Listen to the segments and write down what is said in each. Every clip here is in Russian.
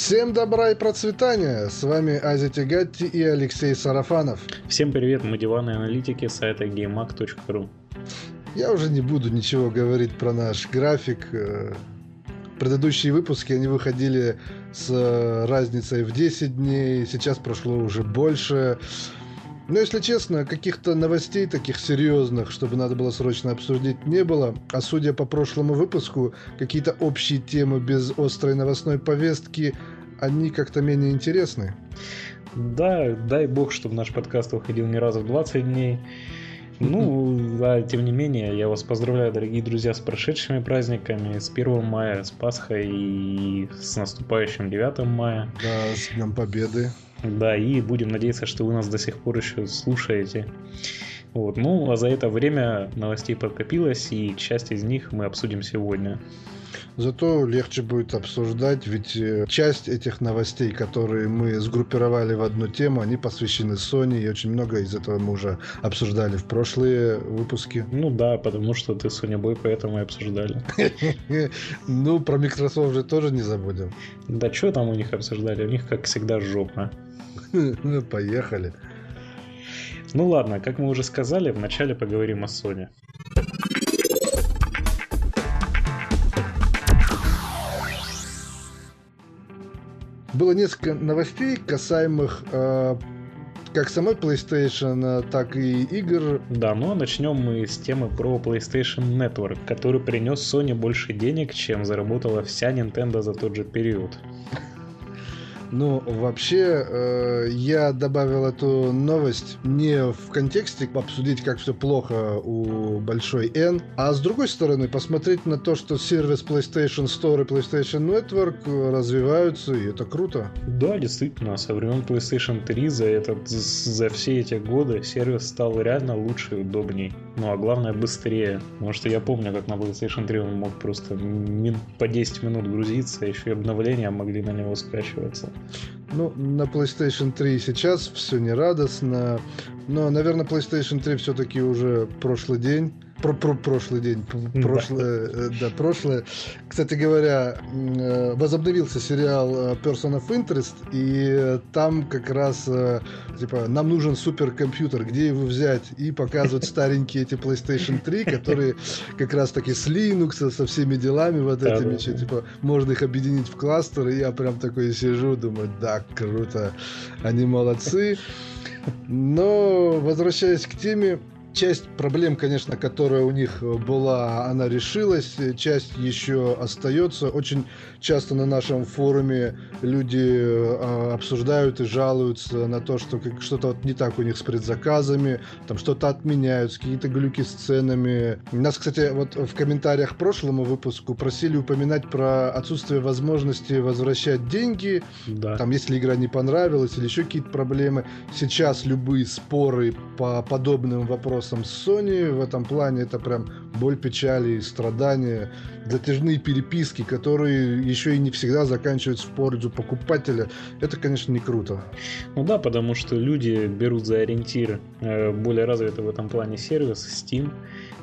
Всем добра и процветания! С вами Ази Тигатти и Алексей Сарафанов. Всем привет, мы диванные аналитики сайта gamemag.ru Я уже не буду ничего говорить про наш график. Э, предыдущие выпуски, они выходили с разницей в 10 дней, сейчас прошло уже больше. Но, если честно, каких-то новостей таких серьезных, чтобы надо было срочно обсудить, не было. А судя по прошлому выпуску, какие-то общие темы без острой новостной повестки, они как-то менее интересны. Да, дай бог, чтобы наш подкаст выходил не раз в 20 дней. Ну, а тем не менее, я вас поздравляю, дорогие друзья, с прошедшими праздниками, с 1 мая, с Пасхой и с наступающим 9 мая. Да, с Днем Победы. Да, и будем надеяться, что вы нас до сих пор еще слушаете. Вот. Ну, а за это время новостей подкопилось, и часть из них мы обсудим сегодня. Зато легче будет обсуждать, ведь э, часть этих новостей, которые мы сгруппировали в одну тему, они посвящены Sony, и очень много из этого мы уже обсуждали в прошлые выпуски. Ну да, потому что ты Sony Boy, поэтому и обсуждали. Ну, про Microsoft же тоже не забудем. Да что там у них обсуждали? У них, как всегда, жопа. Ну, поехали. Ну ладно, как мы уже сказали, вначале поговорим о Sony. Было несколько новостей, касаемых э, как самой PlayStation, э, так и игр. Да, но начнем мы с темы про PlayStation Network, который принес Sony больше денег, чем заработала вся Nintendo за тот же период. Ну, вообще, э, я добавил эту новость не в контексте обсудить, как все плохо у большой N, а с другой стороны, посмотреть на то, что сервис PlayStation Store и PlayStation Network развиваются, и это круто. Да, действительно, со времен PlayStation 3 за, этот, за все эти годы сервис стал реально лучше и удобней. Ну, а главное, быстрее. Потому что я помню, как на PlayStation 3 он мог просто по 10 минут грузиться, еще и обновления могли на него скачиваться. Ну, на PlayStation 3 сейчас все не радостно, но, наверное, PlayStation 3 все-таки уже прошлый день про, про прошлый день, прошлое, да. Э, да, прошлое. Кстати говоря, э, возобновился сериал э, Person of Interest, и там как раз, типа, нам нужен суперкомпьютер, где его взять? И показывают старенькие эти PlayStation 3, которые как раз таки с Linux, со всеми делами вот этими, типа, можно их объединить в кластер, и я прям такой сижу, думаю, да, круто, они молодцы. Но, возвращаясь к теме, часть проблем, конечно, которая у них была, она решилась, часть еще остается. Очень часто на нашем форуме люди а, обсуждают и жалуются на то, что что-то вот не так у них с предзаказами, там что-то отменяют, какие-то глюки с ценами. Нас, кстати, вот в комментариях к прошлому выпуску просили упоминать про отсутствие возможности возвращать деньги, да. там, если игра не понравилась или еще какие-то проблемы. Сейчас любые споры по подобным вопросам вопросам с Sony. В этом плане это прям боль, печали и страдания. Затяжные переписки, которые еще и не всегда заканчиваются в пользу покупателя. Это, конечно, не круто. Ну да, потому что люди берут за ориентир э, более развитый в этом плане сервис Steam,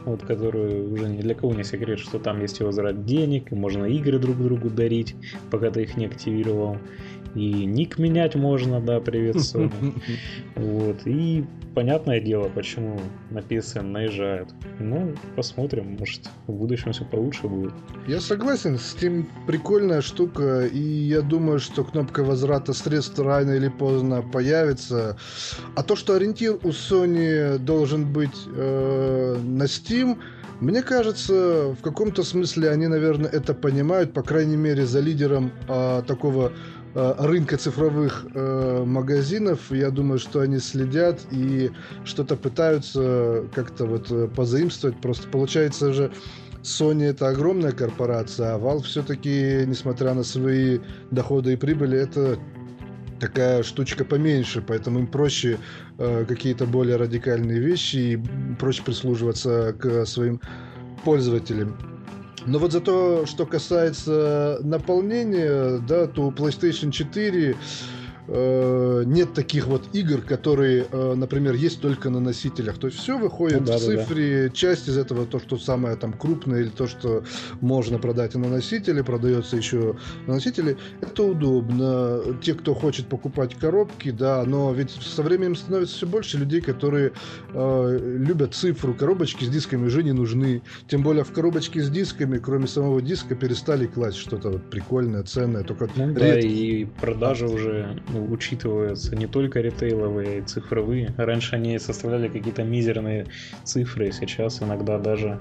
вот, который уже ни для кого не секрет, что там есть возврат денег, и можно игры друг другу дарить, пока ты их не активировал. И ник менять можно, да, привет, Sony. Вот. И понятное дело, почему на PSN наезжают. Ну, посмотрим, может, в будущем все получше будет. Я согласен, Steam прикольная штука, и я думаю, что кнопка возврата средств рано или поздно появится. А то, что ориентир у Sony должен быть э, на Steam, мне кажется, в каком-то смысле они, наверное, это понимают, по крайней мере, за лидером э, такого рынка цифровых э, магазинов. Я думаю, что они следят и что-то пытаются как-то вот э, позаимствовать. Просто получается же, Sony это огромная корпорация, а Valve все-таки, несмотря на свои доходы и прибыли, это такая штучка поменьше, поэтому им проще э, какие-то более радикальные вещи и проще прислуживаться к своим пользователям. Но вот за то, что касается наполнения, да, то PlayStation 4 э, нет таких вот игр, которые, э, например, есть только на носителях. То есть все выходит ну, да, в цифре, да, да. часть из этого то, что самое там крупное или то, что можно продать и на носителе, продается еще на носителе. Это удобно. Те, кто хочет покупать коробки, да, но ведь со временем становится все больше людей, которые э, любят цифру. Коробочки с дисками уже не нужны. Тем более в коробочке с дисками, кроме самого диска, перестали класть что-то вот прикольное, ценное. Только ну, да, и продажи уже учитываются не только ритейловые, и цифровые. Раньше они составляли какие-то мизерные цифры, сейчас иногда даже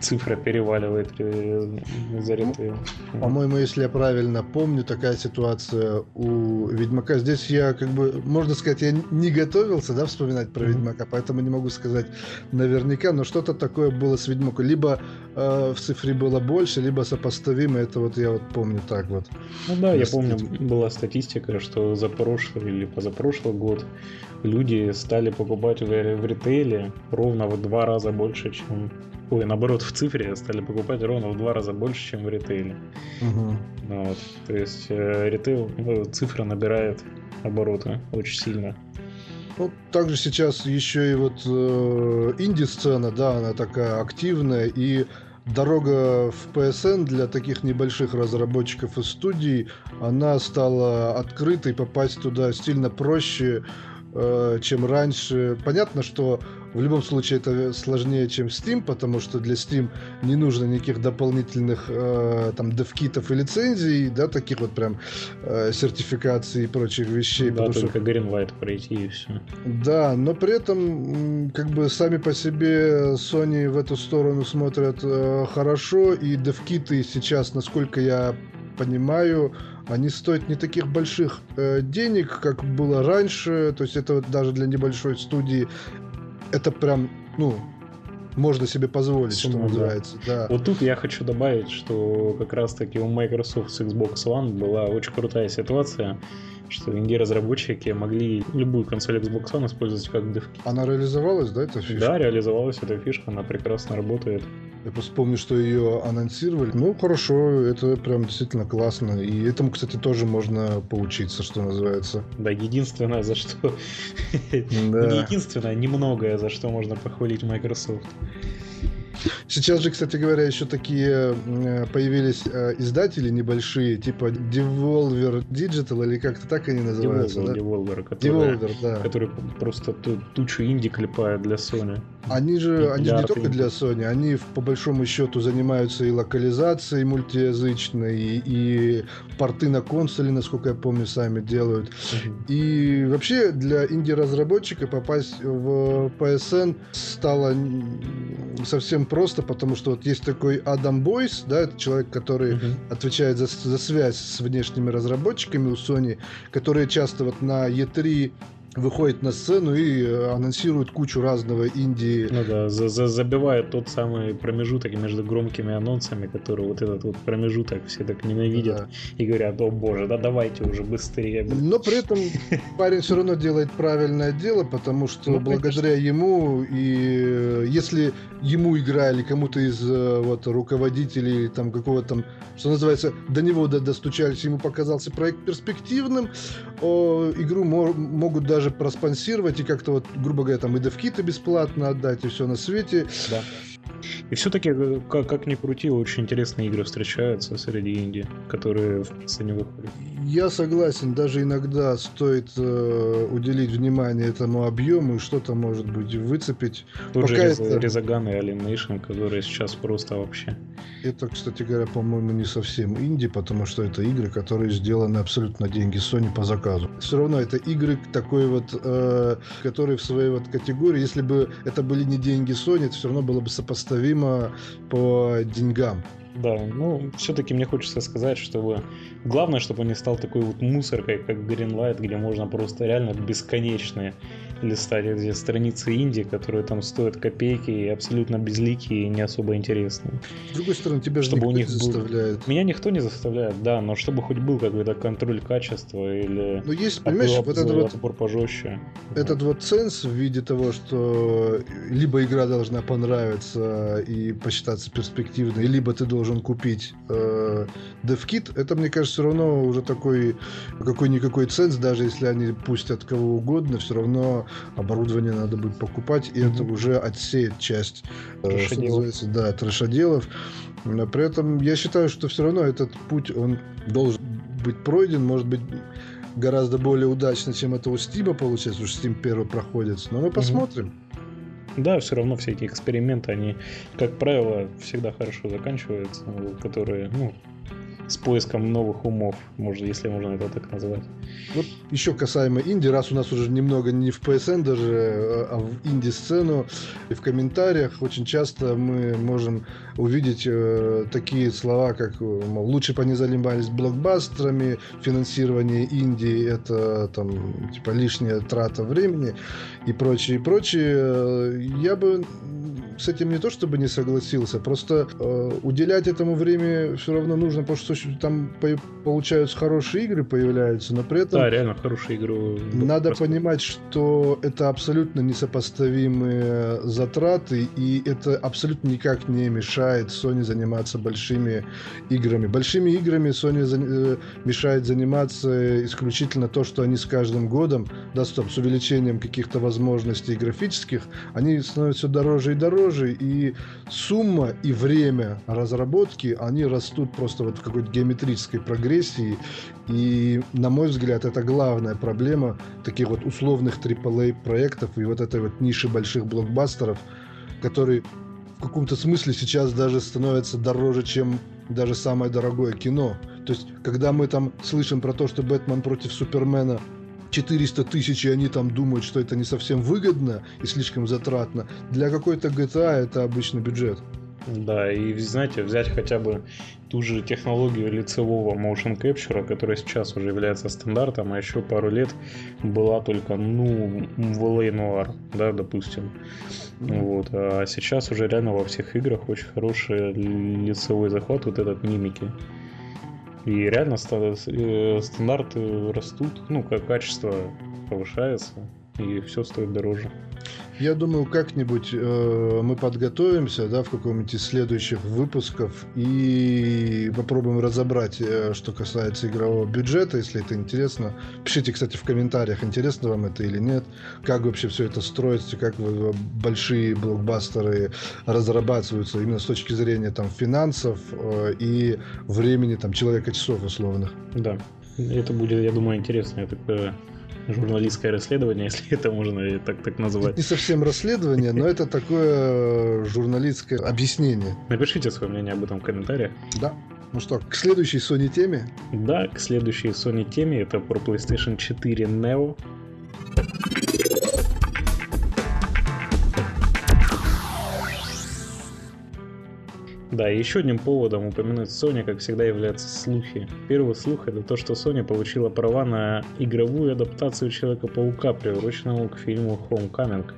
цифра переваливает э, за ритейл. По-моему, если я правильно помню, такая ситуация у Ведьмака. Здесь я, как бы, можно сказать, я не готовился, да, вспоминать про mm-hmm. Ведьмака, поэтому не могу сказать наверняка, но что-то такое было с Ведьмаком. Либо э, в цифре было больше, либо сопоставимо, это вот я вот помню так вот. Ну да, я помню, была статистика, что за прошлый или позапрошлый год люди стали покупать в, в ритейле ровно в два раза больше, чем ой, наоборот, в цифре стали покупать ровно в два раза больше, чем в ритейле. Угу. Вот. То есть э, ритейл, ну, цифра набирает обороты очень сильно. Ну, также сейчас еще и вот э, инди-сцена, да, она такая активная, и дорога в PSN для таких небольших разработчиков и студий, она стала открытой, попасть туда сильно проще, э, чем раньше. Понятно, что в любом случае это сложнее, чем Steam, потому что для Steam не нужно никаких дополнительных э, там девкитов и лицензий, да, таких вот прям э, сертификаций и прочих вещей. Да, только что... Greenlight пройти и все. Да, но при этом как бы сами по себе Sony в эту сторону смотрят э, хорошо, и девкиты сейчас, насколько я понимаю, они стоят не таких больших э, денег, как было раньше. То есть это вот даже для небольшой студии это прям, ну, можно себе позволить, Сумма, что называется. Да. Вот тут я хочу добавить, что как раз-таки у Microsoft с Xbox One была очень крутая ситуация, что инди-разработчики могли любую консоль Xbox One использовать как девки. Она реализовалась, да, эта фишка? Да, реализовалась эта фишка, она прекрасно работает. Я просто помню, что ее анонсировали. Ну, хорошо, это прям действительно классно. И этому, кстати, тоже можно поучиться, что называется. Да, единственное, за что... Не единственное, немногое, за что можно похвалить Microsoft. Сейчас же, кстати говоря, еще такие э, появились э, издатели небольшие, типа Devolver Digital, или как-то так они называются, Devolver, да? Devolver, которые, Devolver, да. которые просто тучу инди клепают для Sony. Они же, они же не только для Sony, они по большому счету занимаются и локализацией мультиязычной, и, и порты на консоли, насколько я помню, сами делают. Угу. И вообще для инди-разработчика попасть в PSN стало совсем просто, потому что вот есть такой Адам Бойс, да, это человек, который uh-huh. отвечает за, за связь с внешними разработчиками у Sony, которые часто вот на E3 выходит на сцену и э, анонсирует кучу разного инди. Ну да, за -за забивает тот самый промежуток между громкими анонсами, который вот этот вот промежуток все так ненавидят да. и говорят, о боже, да давайте уже быстрее. Но при этом парень все равно делает правильное дело, потому что ну, благодаря конечно. ему и э, если ему игра или кому-то из э, вот руководителей там какого-то там, что называется, до него достучались, ему показался проект перспективным, о, игру могут даже даже проспонсировать и как-то вот, грубо говоря, там и девкиты бесплатно отдать, и все на свете. Да. И все-таки, э, как, как ни крути, очень интересные игры встречаются среди инди, которые в не выходят. Я согласен, даже иногда стоит э, уделить внимание этому объему и что-то, может быть, выцепить. Тут Пока же это... Резаган и Alienation, которые сейчас просто вообще. Это, кстати говоря, по-моему, не совсем инди, потому что это игры, которые сделаны абсолютно на деньги Sony по заказу. Все равно это игры такой вот, э, которые в своей вот категории, если бы это были не деньги Sony, это все равно было бы сопоставимо по деньгам. Да, ну, все-таки мне хочется сказать, чтобы главное, чтобы он не стал такой вот мусоркой, как Greenlight, где можно просто реально бесконечные листать эти страницы Индии, которые там стоят копейки и абсолютно безликие и не особо интересные. С другой стороны, тебя же Чтобы никто у них не был- заставляет. Меня никто не заставляет, да, но чтобы хоть был какой-то контроль качества или Но есть, понимаешь, вот этот вот пожестче. этот вот сенс в виде того, что либо игра должна понравиться и посчитаться перспективной, либо ты должен купить э, DevKit, это, мне кажется, все равно уже такой какой-никакой сенс, даже если они пустят кого угодно, все равно оборудование надо будет покупать, и это уже отсеет часть, э, да, трэшоделов. Но при этом я считаю, что все равно этот путь, он должен быть пройден, может быть, гораздо более удачно, чем это у Стима получается, уж Steam первый проходит. Но мы посмотрим. Да, все равно все эти эксперименты, они, как правило, всегда хорошо заканчиваются, которые, ну, с поиском новых умов, может, если можно это так назвать. Вот еще касаемо инди, раз у нас уже немного не в PSN даже, а в инди-сцену, и в комментариях очень часто мы можем увидеть э, такие слова, как э, мол, лучше бы они занимались блокбастерами, финансирование инди это там типа лишняя трата времени и прочее, и прочее. Э, Я бы с этим не то чтобы не согласился, просто э, уделять этому время все равно нужно, потому что там по- получаются хорошие игры, появляются, но при этом Да, реально хорошую игру. надо Просто- понимать, что это абсолютно несопоставимые затраты, и это абсолютно никак не мешает Sony заниматься большими играми. Большими играми Sony за- э, мешает заниматься исключительно то, что они с каждым годом, да, стоп, с увеличением каких-то возможностей графических, они становятся все дороже и дороже, и сумма и время разработки, они растут просто вот в какой-то геометрической прогрессии, и, на мой взгляд, это главная проблема таких вот условных AAA проектов и вот этой вот ниши больших блокбастеров, которые в каком-то смысле сейчас даже становятся дороже, чем даже самое дорогое кино. То есть, когда мы там слышим про то, что Бэтмен против Супермена 400 тысяч, и они там думают, что это не совсем выгодно и слишком затратно, для какой-то GTA это обычный бюджет. Да, и знаете, взять хотя бы ту же технологию лицевого motion capture, которая сейчас уже является стандартом, а еще пару лет была только, ну, в LA Noir, да, допустим. Вот. А сейчас уже реально во всех играх очень хороший лицевой захват, вот этот мимики. И реально э, стандарты растут, ну, как качество повышается, и все стоит дороже. Я думаю, как-нибудь э, мы подготовимся, да, в каком-нибудь из следующих выпусков и попробуем разобрать, э, что касается игрового бюджета, если это интересно. Пишите, кстати, в комментариях, интересно вам это или нет, как вообще все это строится, как э, большие блокбастеры разрабатываются именно с точки зрения там финансов э, и времени там человека часов условных. Да. Это будет, я думаю, интересное такое журналистское расследование, если это можно так, так Это назвать. не совсем расследование, но это такое журналистское объяснение. Напишите свое мнение об этом в комментариях. Да. Ну что, к следующей Sony теме. Да, к следующей Sony теме, это про PlayStation 4 Neo. Да, и еще одним поводом упомянуть Sony, как всегда, являются слухи. Первый слух это то, что Sony получила права на игровую адаптацию Человека-паука, приуроченного к фильму Homecoming.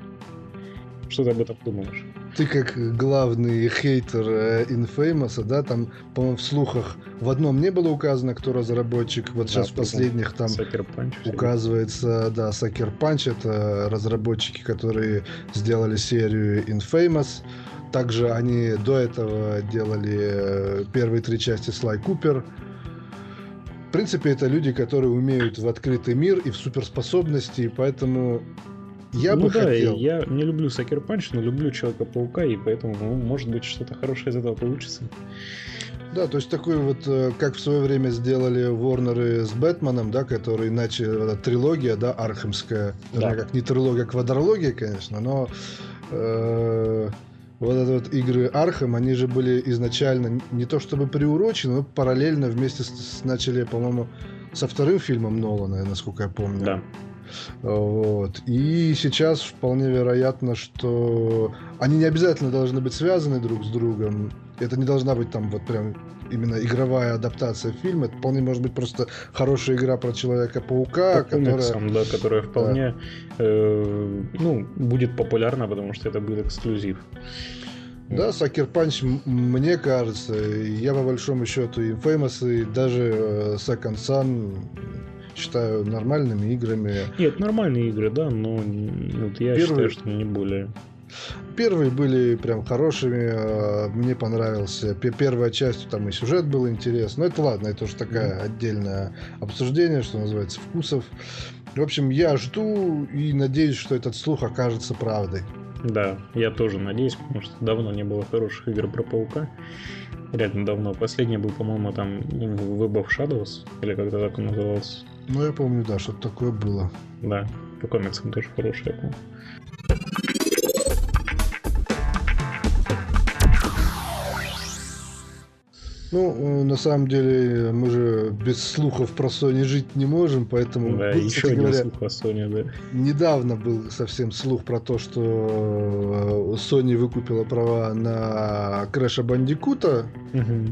Что ты об этом думаешь? Ты как главный хейтер э, Infamous, да, там, по-моему, в слухах в одном не было указано, кто разработчик, вот Да, сейчас в последних там указывается, да, Sucker Punch, это разработчики, которые сделали серию Infamous. Также они до этого делали э, первые три части Sly Cooper. В принципе, это люди, которые умеют в открытый мир и в суперспособности, и поэтому я ну бы да, хотел... я не люблю Sucker Punch, но люблю Человека-паука, и поэтому, ну, может быть, что-то хорошее из этого получится. Да, то есть такой вот, э, как в свое время сделали Ворнеры с Бэтменом, да, который вот эта трилогия, да, архемская, Да. Как не трилогия, а квадрология, конечно, но э, вот это вот игры Архем, они же были изначально не то чтобы приурочены, но параллельно вместе с, с- начали, по-моему, со вторым фильмом Нолана, насколько я помню. Да. Вот. И сейчас вполне вероятно, что они не обязательно должны быть связаны друг с другом. Это не должна быть там вот прям именно игровая адаптация фильма. Это вполне может быть просто хорошая игра про Человека-паука, которая... да, которая вполне да. э, ну, будет популярна, потому что это будет эксклюзив. Да, Сакер Панч, мне кажется, я по большому счету и Famous, и даже э, Second Sun считаю нормальными играми. Нет, нормальные игры, да, но вот я Первый... считаю, что не более. Первые были прям хорошими, а, мне понравился. Первая часть, там и сюжет был интересный. Но это ладно, это уже такое отдельное обсуждение, что называется, вкусов. В общем, я жду и надеюсь, что этот слух окажется правдой. Да, я тоже надеюсь, потому что давно не было хороших игр про паука. Реально давно. Последний был, по-моему, там Web of Shadows, или как-то так он назывался. Ну, я помню, да, что-то такое было. Да, по комиксам тоже хороший, я помню. Ну, э, на самом деле, мы же без слухов про Sony жить не можем, поэтому... Да, был, еще один слух о Sony, да. Недавно был совсем слух про то, что э, Sony выкупила права на Крэша Бандикута. Угу.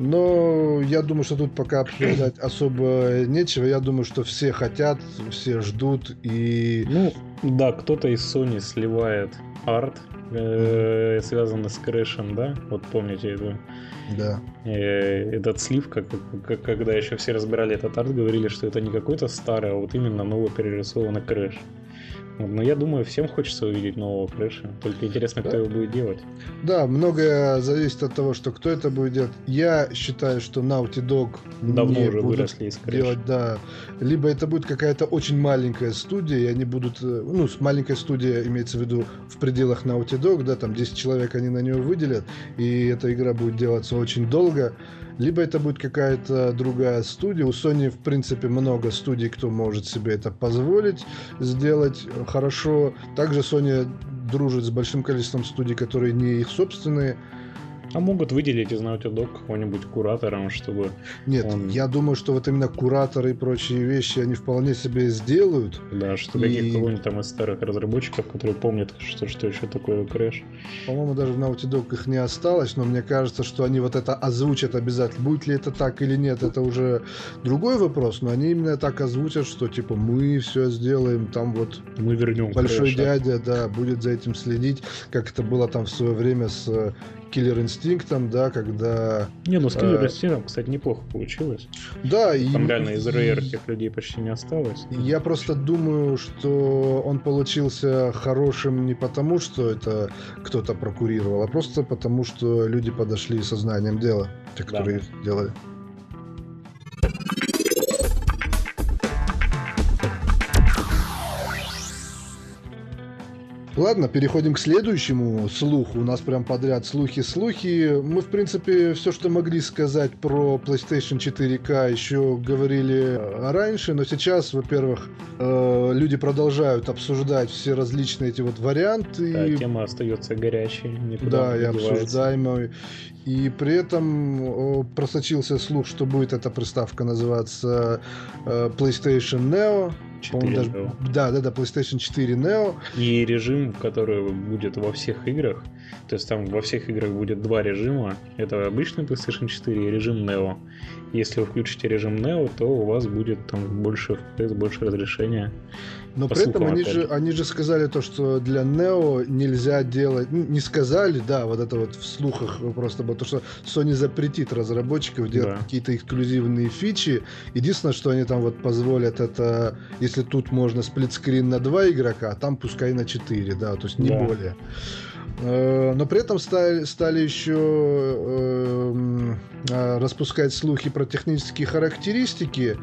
Но я думаю, что тут пока обсуждать особо нечего. Я думаю, что все хотят, все ждут и... Ну, да, кто-то из Sony сливает арт, э, связанный с Крэшем, да? Вот помните это? Да. И этот слив, как, как, когда еще все разбирали этот арт, говорили, что это не какой-то старый, а вот именно новый перерисованный Крэш. Но я думаю, всем хочется увидеть нового Крэша. Только интересно, кто да. его будет делать. Да, многое зависит от того, что кто это будет делать. Я считаю, что Naughty Dog давно не уже выросли из Крэша. делать, да. Либо это будет какая-то очень маленькая студия, и они будут, э, ну, с маленькой студией имеется в виду в пределах Naughty Dog, да, там 10 человек они на нее выделят, и эта игра будет делаться очень долго либо это будет какая-то другая студия. У Sony, в принципе, много студий, кто может себе это позволить сделать хорошо. Также Sony дружит с большим количеством студий, которые не их собственные. А могут выделить из Naughty какого-нибудь куратора, чтобы... Нет, он... я думаю, что вот именно кураторы и прочие вещи они вполне себе сделают. Да, что и... кого-нибудь там из старых разработчиков, которые помнят, что, что еще такое Crash. По-моему, даже в Naughty Dog их не осталось, но мне кажется, что они вот это озвучат обязательно. Будет ли это так или нет, это уже другой вопрос, но они именно так озвучат, что типа мы все сделаем, там вот... Мы вернем Большой Crash, дядя, да, будет за этим следить, как это было там в свое время с Killer Instinct, да, когда... Не, ну с Killer Instinct, кстати, неплохо получилось. Да, и... Там реально из РР тех людей почти не осталось. Я просто думаю, что он получился хорошим не потому, что это кто-то прокурировал, а просто потому, что люди подошли со знанием дела, те, которые да. делали. Ладно, переходим к следующему слуху. У нас прям подряд слухи-слухи. Мы, в принципе, все, что могли сказать про PlayStation 4K, еще говорили раньше, но сейчас, во-первых, э, люди продолжают обсуждать все различные эти вот варианты. Да, тема остается горячей. Да, и обсуждаемой. И при этом просочился слух, что будет эта приставка называться э, PlayStation Neo. 4 даже, Да, да, да, PlayStation 4 Neo. И режим, который будет во всех играх. То есть там во всех играх будет два режима. Это обычный PlayStation 4 и режим Neo. Если вы включите режим Neo, то у вас будет там больше FPS, больше разрешения. Но По при этом они же, они же сказали то, что для Neo нельзя делать... Не сказали, да, вот это вот в слухах просто было, то, что Sony запретит разработчиков делать да. какие-то эксклюзивные фичи. Единственное, что они там вот позволят, это если тут можно сплитскрин на два игрока, а там пускай на четыре, да, то есть не да. более. Э, но при этом стали, стали еще э, э, распускать слухи про технические характеристики.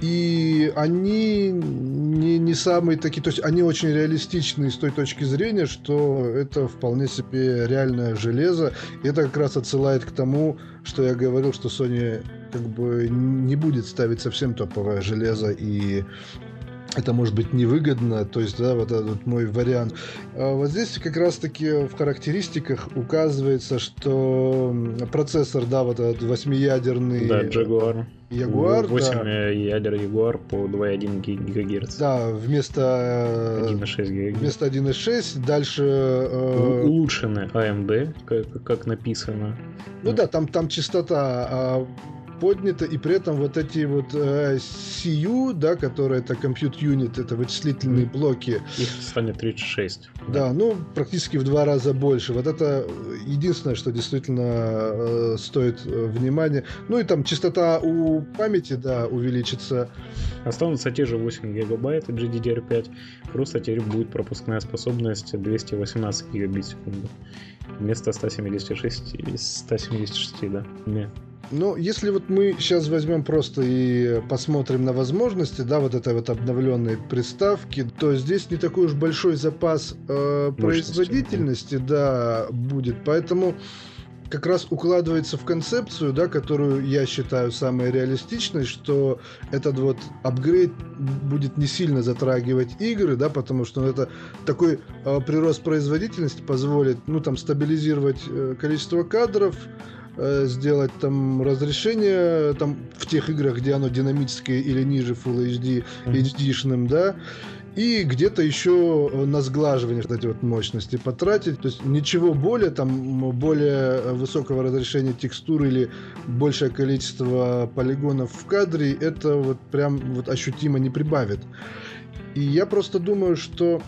И они не, не самые такие, то есть они очень реалистичные с той точки зрения, что это вполне себе реальное железо. И это как раз отсылает к тому, что я говорил, что Sony как бы не будет ставить совсем топовое железо и это может быть невыгодно, то есть, да, вот этот мой вариант. А вот здесь как раз-таки в характеристиках указывается, что процессор, да, вот этот восьмиядерный... Да, Jaguar. Ягуар, 8 да. ядер Ягуар по 2,1 ГГц. Да, вместо 1,6 ГГц. Вместо 1,6 дальше... Э... Улучшенный AMD, как, как написано. Ну да, там, там частота а поднято, и при этом вот эти вот э, CU, да, которые это Compute Unit, это вычислительные блоки. Их станет 36. Да, да, ну, практически в два раза больше. Вот это единственное, что действительно э, стоит э, внимания. Ну и там частота у памяти, да, увеличится. Останутся те же 8 гигабайт GDDR5, просто теперь будет пропускная способность 218 гигабит в секунду. Вместо 176, 176, да. Не. Ну, если вот мы сейчас возьмем просто и посмотрим на возможности, да, вот этой вот обновленной приставки, то здесь не такой уж большой запас э, производительности, да, будет. Поэтому как раз укладывается в концепцию, да, которую я считаю самой реалистичной, что этот вот апгрейд будет не сильно затрагивать игры, да, потому что это такой э, прирост производительности позволит, ну, там, стабилизировать э, количество кадров, сделать там разрешение там в тех играх, где оно динамическое или ниже Full HD, HD-шным, да, и где-то еще на сглаживание вот эти вот мощности потратить. То есть ничего более, там, более высокого разрешения текстур или большее количество полигонов в кадре, это вот прям вот ощутимо не прибавит. И я просто думаю, что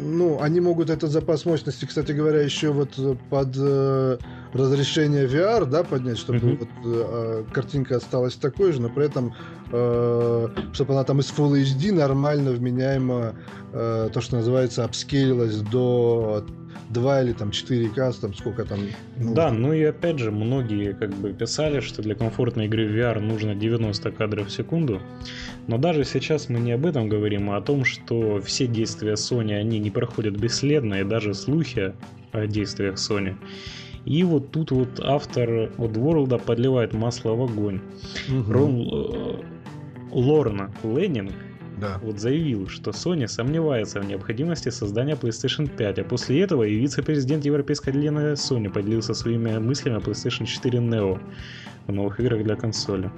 ну, они могут этот запас мощности, кстати говоря, еще вот под э, разрешение VR, да, поднять, чтобы mm-hmm. вот э, картинка осталась такой же, но при этом, э, чтобы она там из Full HD нормально, вменяемо, э, то, что называется, апскейлилась до 2 или там 4К, там сколько там. Ну... Да, ну и опять же, многие как бы писали, что для комфортной игры в VR нужно 90 кадров в секунду. Но даже сейчас мы не об этом говорим, а о том, что все действия Sony, они не проходят бесследно, и даже слухи о действиях Sony. И вот тут вот автор от World подливает масло в огонь. Угу. Рон, э, Лорна Леннинг да. вот заявил, что Sony сомневается в необходимости создания PlayStation 5, а после этого и вице-президент европейской отделения Sony поделился своими мыслями о PlayStation 4 Neo в новых играх для консоли.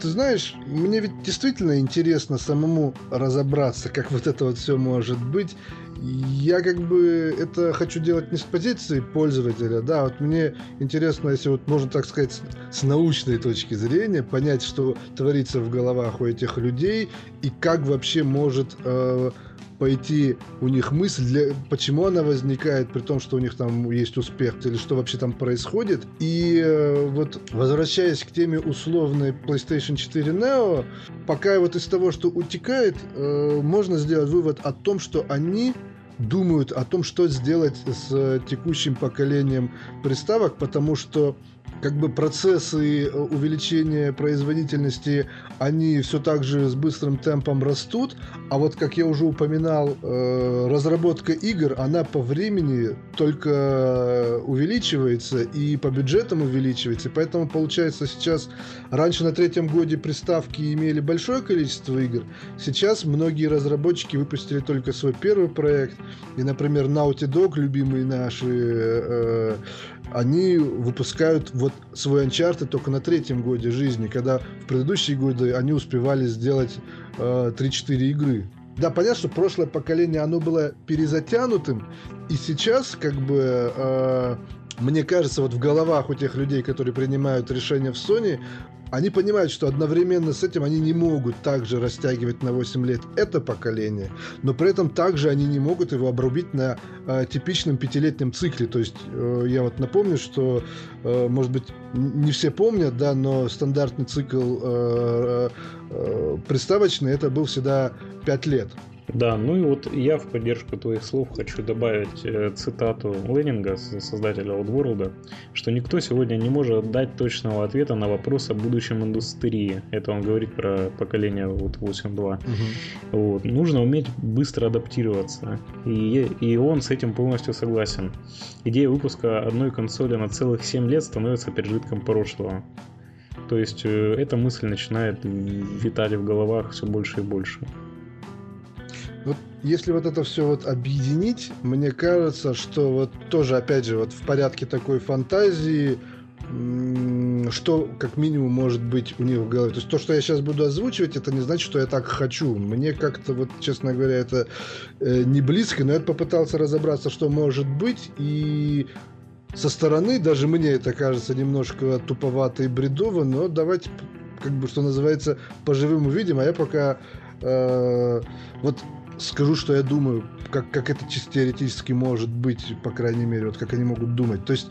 Ты знаешь, мне ведь действительно интересно самому разобраться, как вот это вот все может быть. Я как бы это хочу делать не с позиции пользователя, да, вот мне интересно, если вот можно так сказать, с научной точки зрения, понять, что творится в головах у этих людей и как вообще может э, пойти у них мысль, для, почему она возникает, при том, что у них там есть успех, или что вообще там происходит. И э, вот возвращаясь к теме условной PlayStation 4 Neo, пока вот из того, что утекает, э, можно сделать вывод о том, что они думают о том, что сделать с текущим поколением приставок, потому что как бы процессы э, увеличения производительности, они все так же с быстрым темпом растут, а вот, как я уже упоминал, э, разработка игр, она по времени только увеличивается и по бюджетам увеличивается, поэтому получается сейчас, раньше на третьем годе приставки имели большое количество игр, сейчас многие разработчики выпустили только свой первый проект, и, например, Naughty Dog, любимые наши, э, они выпускают вот свой Uncharted только на третьем годе жизни, когда в предыдущие годы они успевали сделать э, 3-4 игры. Да, понятно, что прошлое поколение, оно было перезатянутым, и сейчас, как бы, э, мне кажется, вот в головах у тех людей, которые принимают решения в Sony, они понимают, что одновременно с этим они не могут также растягивать на 8 лет это поколение, но при этом также они не могут его обрубить на э, типичном пятилетнем цикле. То есть э, я вот напомню, что, э, может быть, не все помнят, да, но стандартный цикл э, э, приставочный это был всегда 5 лет. Да, ну и вот я в поддержку твоих слов хочу добавить э, цитату Леннинга, создателя Outworld, что никто сегодня не может дать точного ответа на вопрос о будущем индустрии. Это он говорит про поколение вот 8.2. Угу. Вот. Нужно уметь быстро адаптироваться. И, и он с этим полностью согласен. Идея выпуска одной консоли на целых 7 лет становится пережитком прошлого. То есть э, эта мысль начинает витать в головах все больше и больше. Вот если вот это все вот объединить, мне кажется, что вот тоже, опять же, вот в порядке такой фантазии, что как минимум может быть у них в голове. То есть то, что я сейчас буду озвучивать, это не значит, что я так хочу. Мне как-то вот, честно говоря, это э, не близко, но я попытался разобраться, что может быть, и со стороны даже мне это кажется немножко туповато и бредово, но давайте, как бы, что называется, поживым увидим, а я пока э, вот скажу, что я думаю, как, как это чисто теоретически может быть, по крайней мере, вот как они могут думать. То есть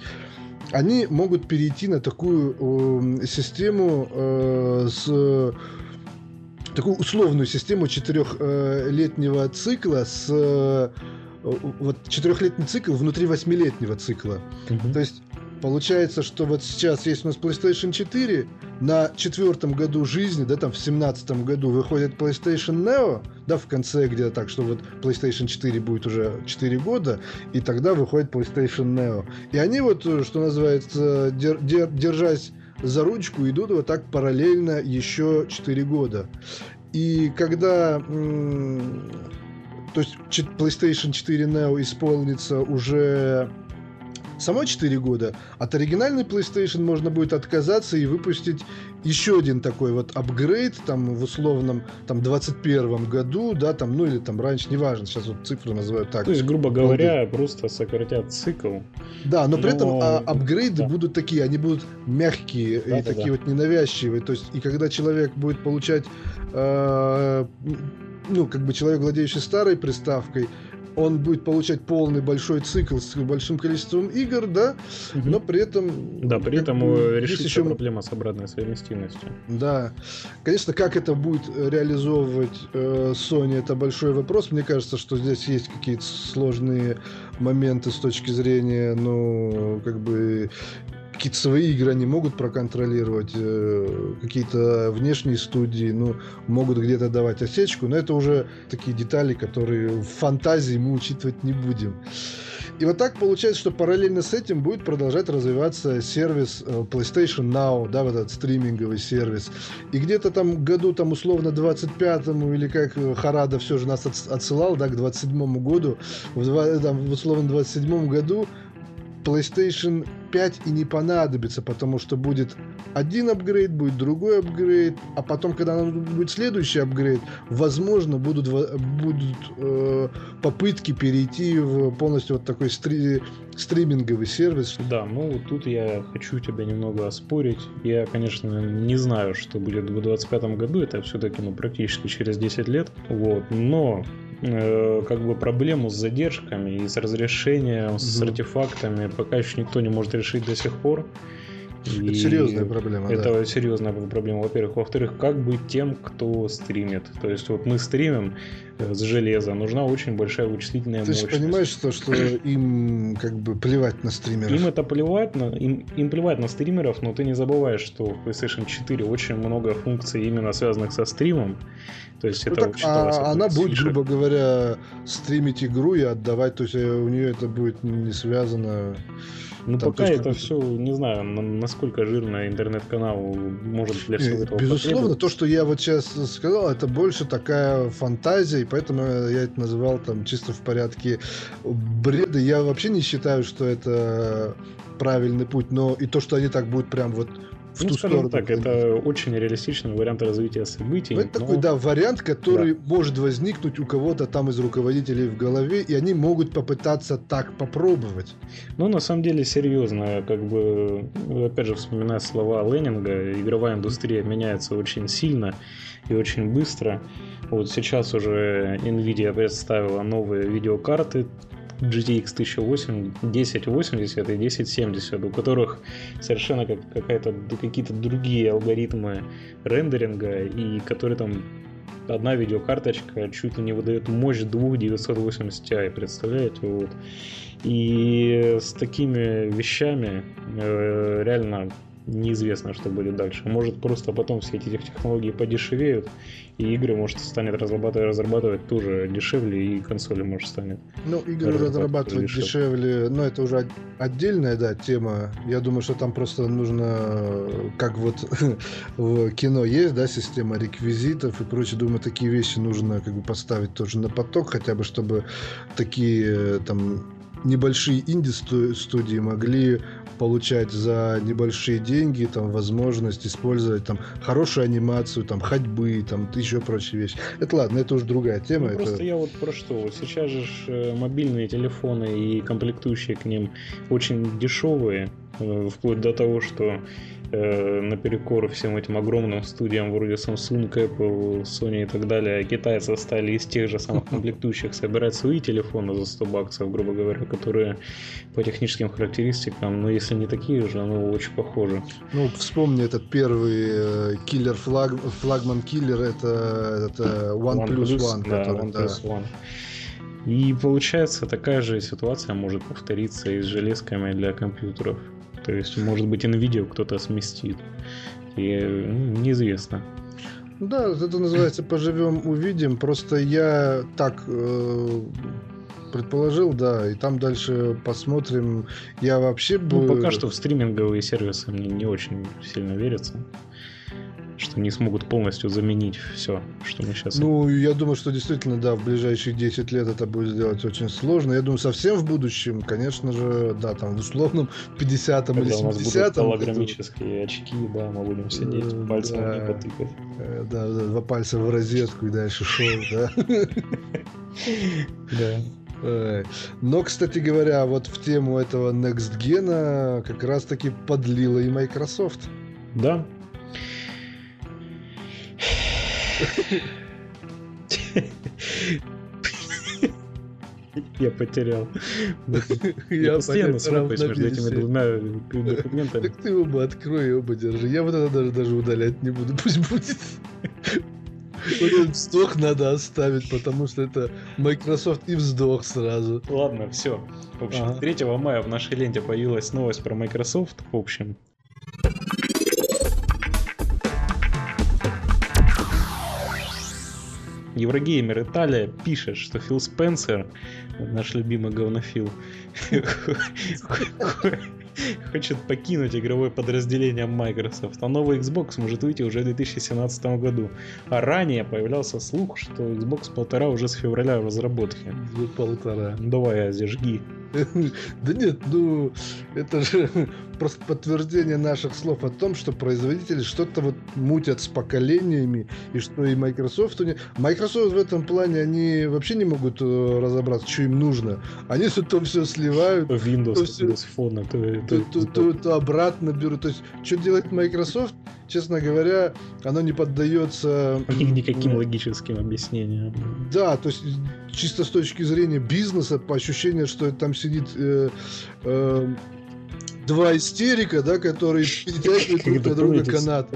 они могут перейти на такую э, систему э, с такую условную систему четырехлетнего цикла с э, вот четырехлетний цикл внутри восьмилетнего цикла. Угу. То есть Получается, что вот сейчас есть у нас PlayStation 4, на четвертом году жизни, да, там в семнадцатом году выходит PlayStation Neo, да, в конце где-то так, что вот PlayStation 4 будет уже 4 года, и тогда выходит PlayStation Neo. И они вот, что называется, дер, дер, держась за ручку, идут вот так параллельно еще 4 года. И когда то есть PlayStation 4 Neo исполнится уже само 4 года, от оригинальной PlayStation можно будет отказаться и выпустить еще один такой вот апгрейд там в условном там 21 году, да, там, ну или там раньше, неважно, сейчас вот цифры называют так. То есть, грубо говоря, Голды. просто сократят цикл. Да, но, но... при этом а, апгрейды да. будут такие, они будут мягкие да, и да, такие да. вот ненавязчивые. То есть, и когда человек будет получать э, ну, как бы человек, владеющий старой приставкой, он будет получать полный большой цикл с большим количеством игр, да, угу. но при этом... Да, при этом бы, решится еще... проблема с обратной совместимостью. Да. Конечно, как это будет реализовывать э, Sony, это большой вопрос. Мне кажется, что здесь есть какие-то сложные моменты с точки зрения, ну, как бы какие-то свои игры они могут проконтролировать, э, какие-то внешние студии, ну, могут где-то давать осечку, но это уже такие детали, которые в фантазии мы учитывать не будем. И вот так получается, что параллельно с этим будет продолжать развиваться сервис э, PlayStation Now, да, вот этот стриминговый сервис. И где-то там году, там условно 25-му, или как э, Харада все же нас отсылал, да, к 27-му году, в, там, в условно 27-му году PlayStation 5 и не понадобится, потому что будет один апгрейд, будет другой апгрейд, а потом, когда будет следующий апгрейд, возможно, будут, будут э, попытки перейти в полностью вот такой стри стриминговый сервис. Да, ну тут я хочу тебя немного оспорить. Я, конечно, не знаю, что будет в 2025 году, это все-таки ну, практически через 10 лет, вот, но Э, как бы проблему с задержками и с разрешением, угу. с артефактами пока еще никто не может решить до сих пор. Это серьезная проблема. Это да. серьезная проблема, во-первых. Во-вторых, как быть тем, кто стримит? То есть вот мы стримим э, с железа, нужна очень большая вычислительная Ты мощность. Ты понимаешь, что, что им как бы плевать на стримеров? Им это плевать, на, им, им плевать на стримеров, но ты не забываешь, что в PlayStation 4 очень много функций именно связанных со стримом. То есть ну, это так, а, она будет, грубо говоря, стримить игру и отдавать, то есть э, у нее это будет не связано ну, Там пока это все, не знаю, насколько жирно интернет-канал может для всего этого Безусловно, то, что я вот сейчас сказал, это больше такая фантазия, и поэтому я это называл там чисто в порядке бреда. Я вообще не считаю, что это правильный путь, но и то, что они так будут прям вот в ну, ту сторону. так, это очень реалистичный вариант развития событий. Это но... такой, да, вариант, который да. может возникнуть у кого-то там из руководителей в голове, и они могут попытаться так попробовать. Ну, на самом деле, серьезно, как бы, опять же, вспоминая слова Ленинга, игровая индустрия меняется очень сильно и очень быстро. Вот сейчас уже Nvidia представила новые видеокарты GTX 1080, 1080 и 1070, у которых совершенно как, какая-то, какие-то другие алгоритмы рендеринга, и которые там одна видеокарточка чуть ли не выдает мощь двух 980 Ti, представляете? Вот. И с такими вещами э, реально неизвестно, что будет дальше. Может, просто потом все эти технологии подешевеют, и игры, может, станет разрабатывать, разрабатывать тоже дешевле, и консоли, может, станет. Ну, игры разрабатывать дешевле. дешевле, но это уже отдельная, да, тема. Я думаю, что там просто нужно, как вот в кино есть, да, система реквизитов и прочее. Думаю, такие вещи нужно как бы поставить тоже на поток, хотя бы, чтобы такие там небольшие инди-студии могли получать за небольшие деньги там возможность использовать там хорошую анимацию, там ходьбы, там еще прочие вещи. Это ладно, это уже другая тема. Ну, это... Просто я вот про что. Вот сейчас же э, мобильные телефоны и комплектующие к ним очень дешевые, вплоть до того, что э, наперекор всем этим огромным студиям вроде Samsung, Apple, Sony и так далее, китайцы стали из тех же самых комплектующих собирать свои телефоны за 100 баксов, грубо говоря, которые по техническим характеристикам, ну если не такие же, но очень похожи. Ну, вспомни этот первый э, киллер, флаг, флагман киллер, это, это OnePlus One. One, да, который, OnePlus да. One. И получается, такая же ситуация может повториться и с железками для компьютеров. То есть, может быть, NVIDIA кто-то сместит. И ну, неизвестно. Да, это называется поживем, увидим. Просто я так э, предположил, да, и там дальше посмотрим. Я вообще бы... Ну, пока что в стриминговые сервисы мне не очень сильно верится что не смогут полностью заменить все, что мы сейчас... Ну, я думаю, что действительно, да, в ближайшие 10 лет это будет сделать очень сложно. Я думаю, совсем в будущем, конечно же, да, там в условном 50-м или 70-м... у нас будут голограммические это... очки, да, мы будем сидеть, э, пальцем да, не потыкать. Э, да, да, два пальца в розетку и дальше шоу, да. Да. Но, кстати говоря, вот в тему этого Next Gen как раз-таки подлила и Microsoft. Да, я потерял. Я постоянно свапаюсь между этими двумя документами. Так ты оба открой и оба держи. Я вот это даже, даже удалять не буду, пусть будет. Вот этот вздох надо оставить, потому что это Microsoft и вздох сразу. Ладно, все. В общем, ага. 3 мая в нашей ленте появилась новость про Microsoft. В общем, Еврогеймер Италия пишет, что Фил Спенсер, наш любимый говнофил, хочет покинуть игровое подразделение Microsoft, а новый Xbox может выйти уже в 2017 году. А ранее появлялся слух, что Xbox полтора уже с февраля в разработке. Полтора. Давай, Ази, жги. Да нет, ну, это же просто подтверждение наших слов о том, что производители что-то вот мутят с поколениями, и что и Microsoft... Microsoft в этом плане, они вообще не могут э, разобраться, что им нужно. Они то все сливают. Windows, то все, Windows Phone, то, то, то, то обратно берут. То есть, что делает Microsoft, честно говоря, оно не поддается... Никаким логическим объяснениям. Да, то есть чисто с точки зрения бизнеса, по ощущению, что там сидит э, э, два истерика, да, которые перетягивают друг на друга канат.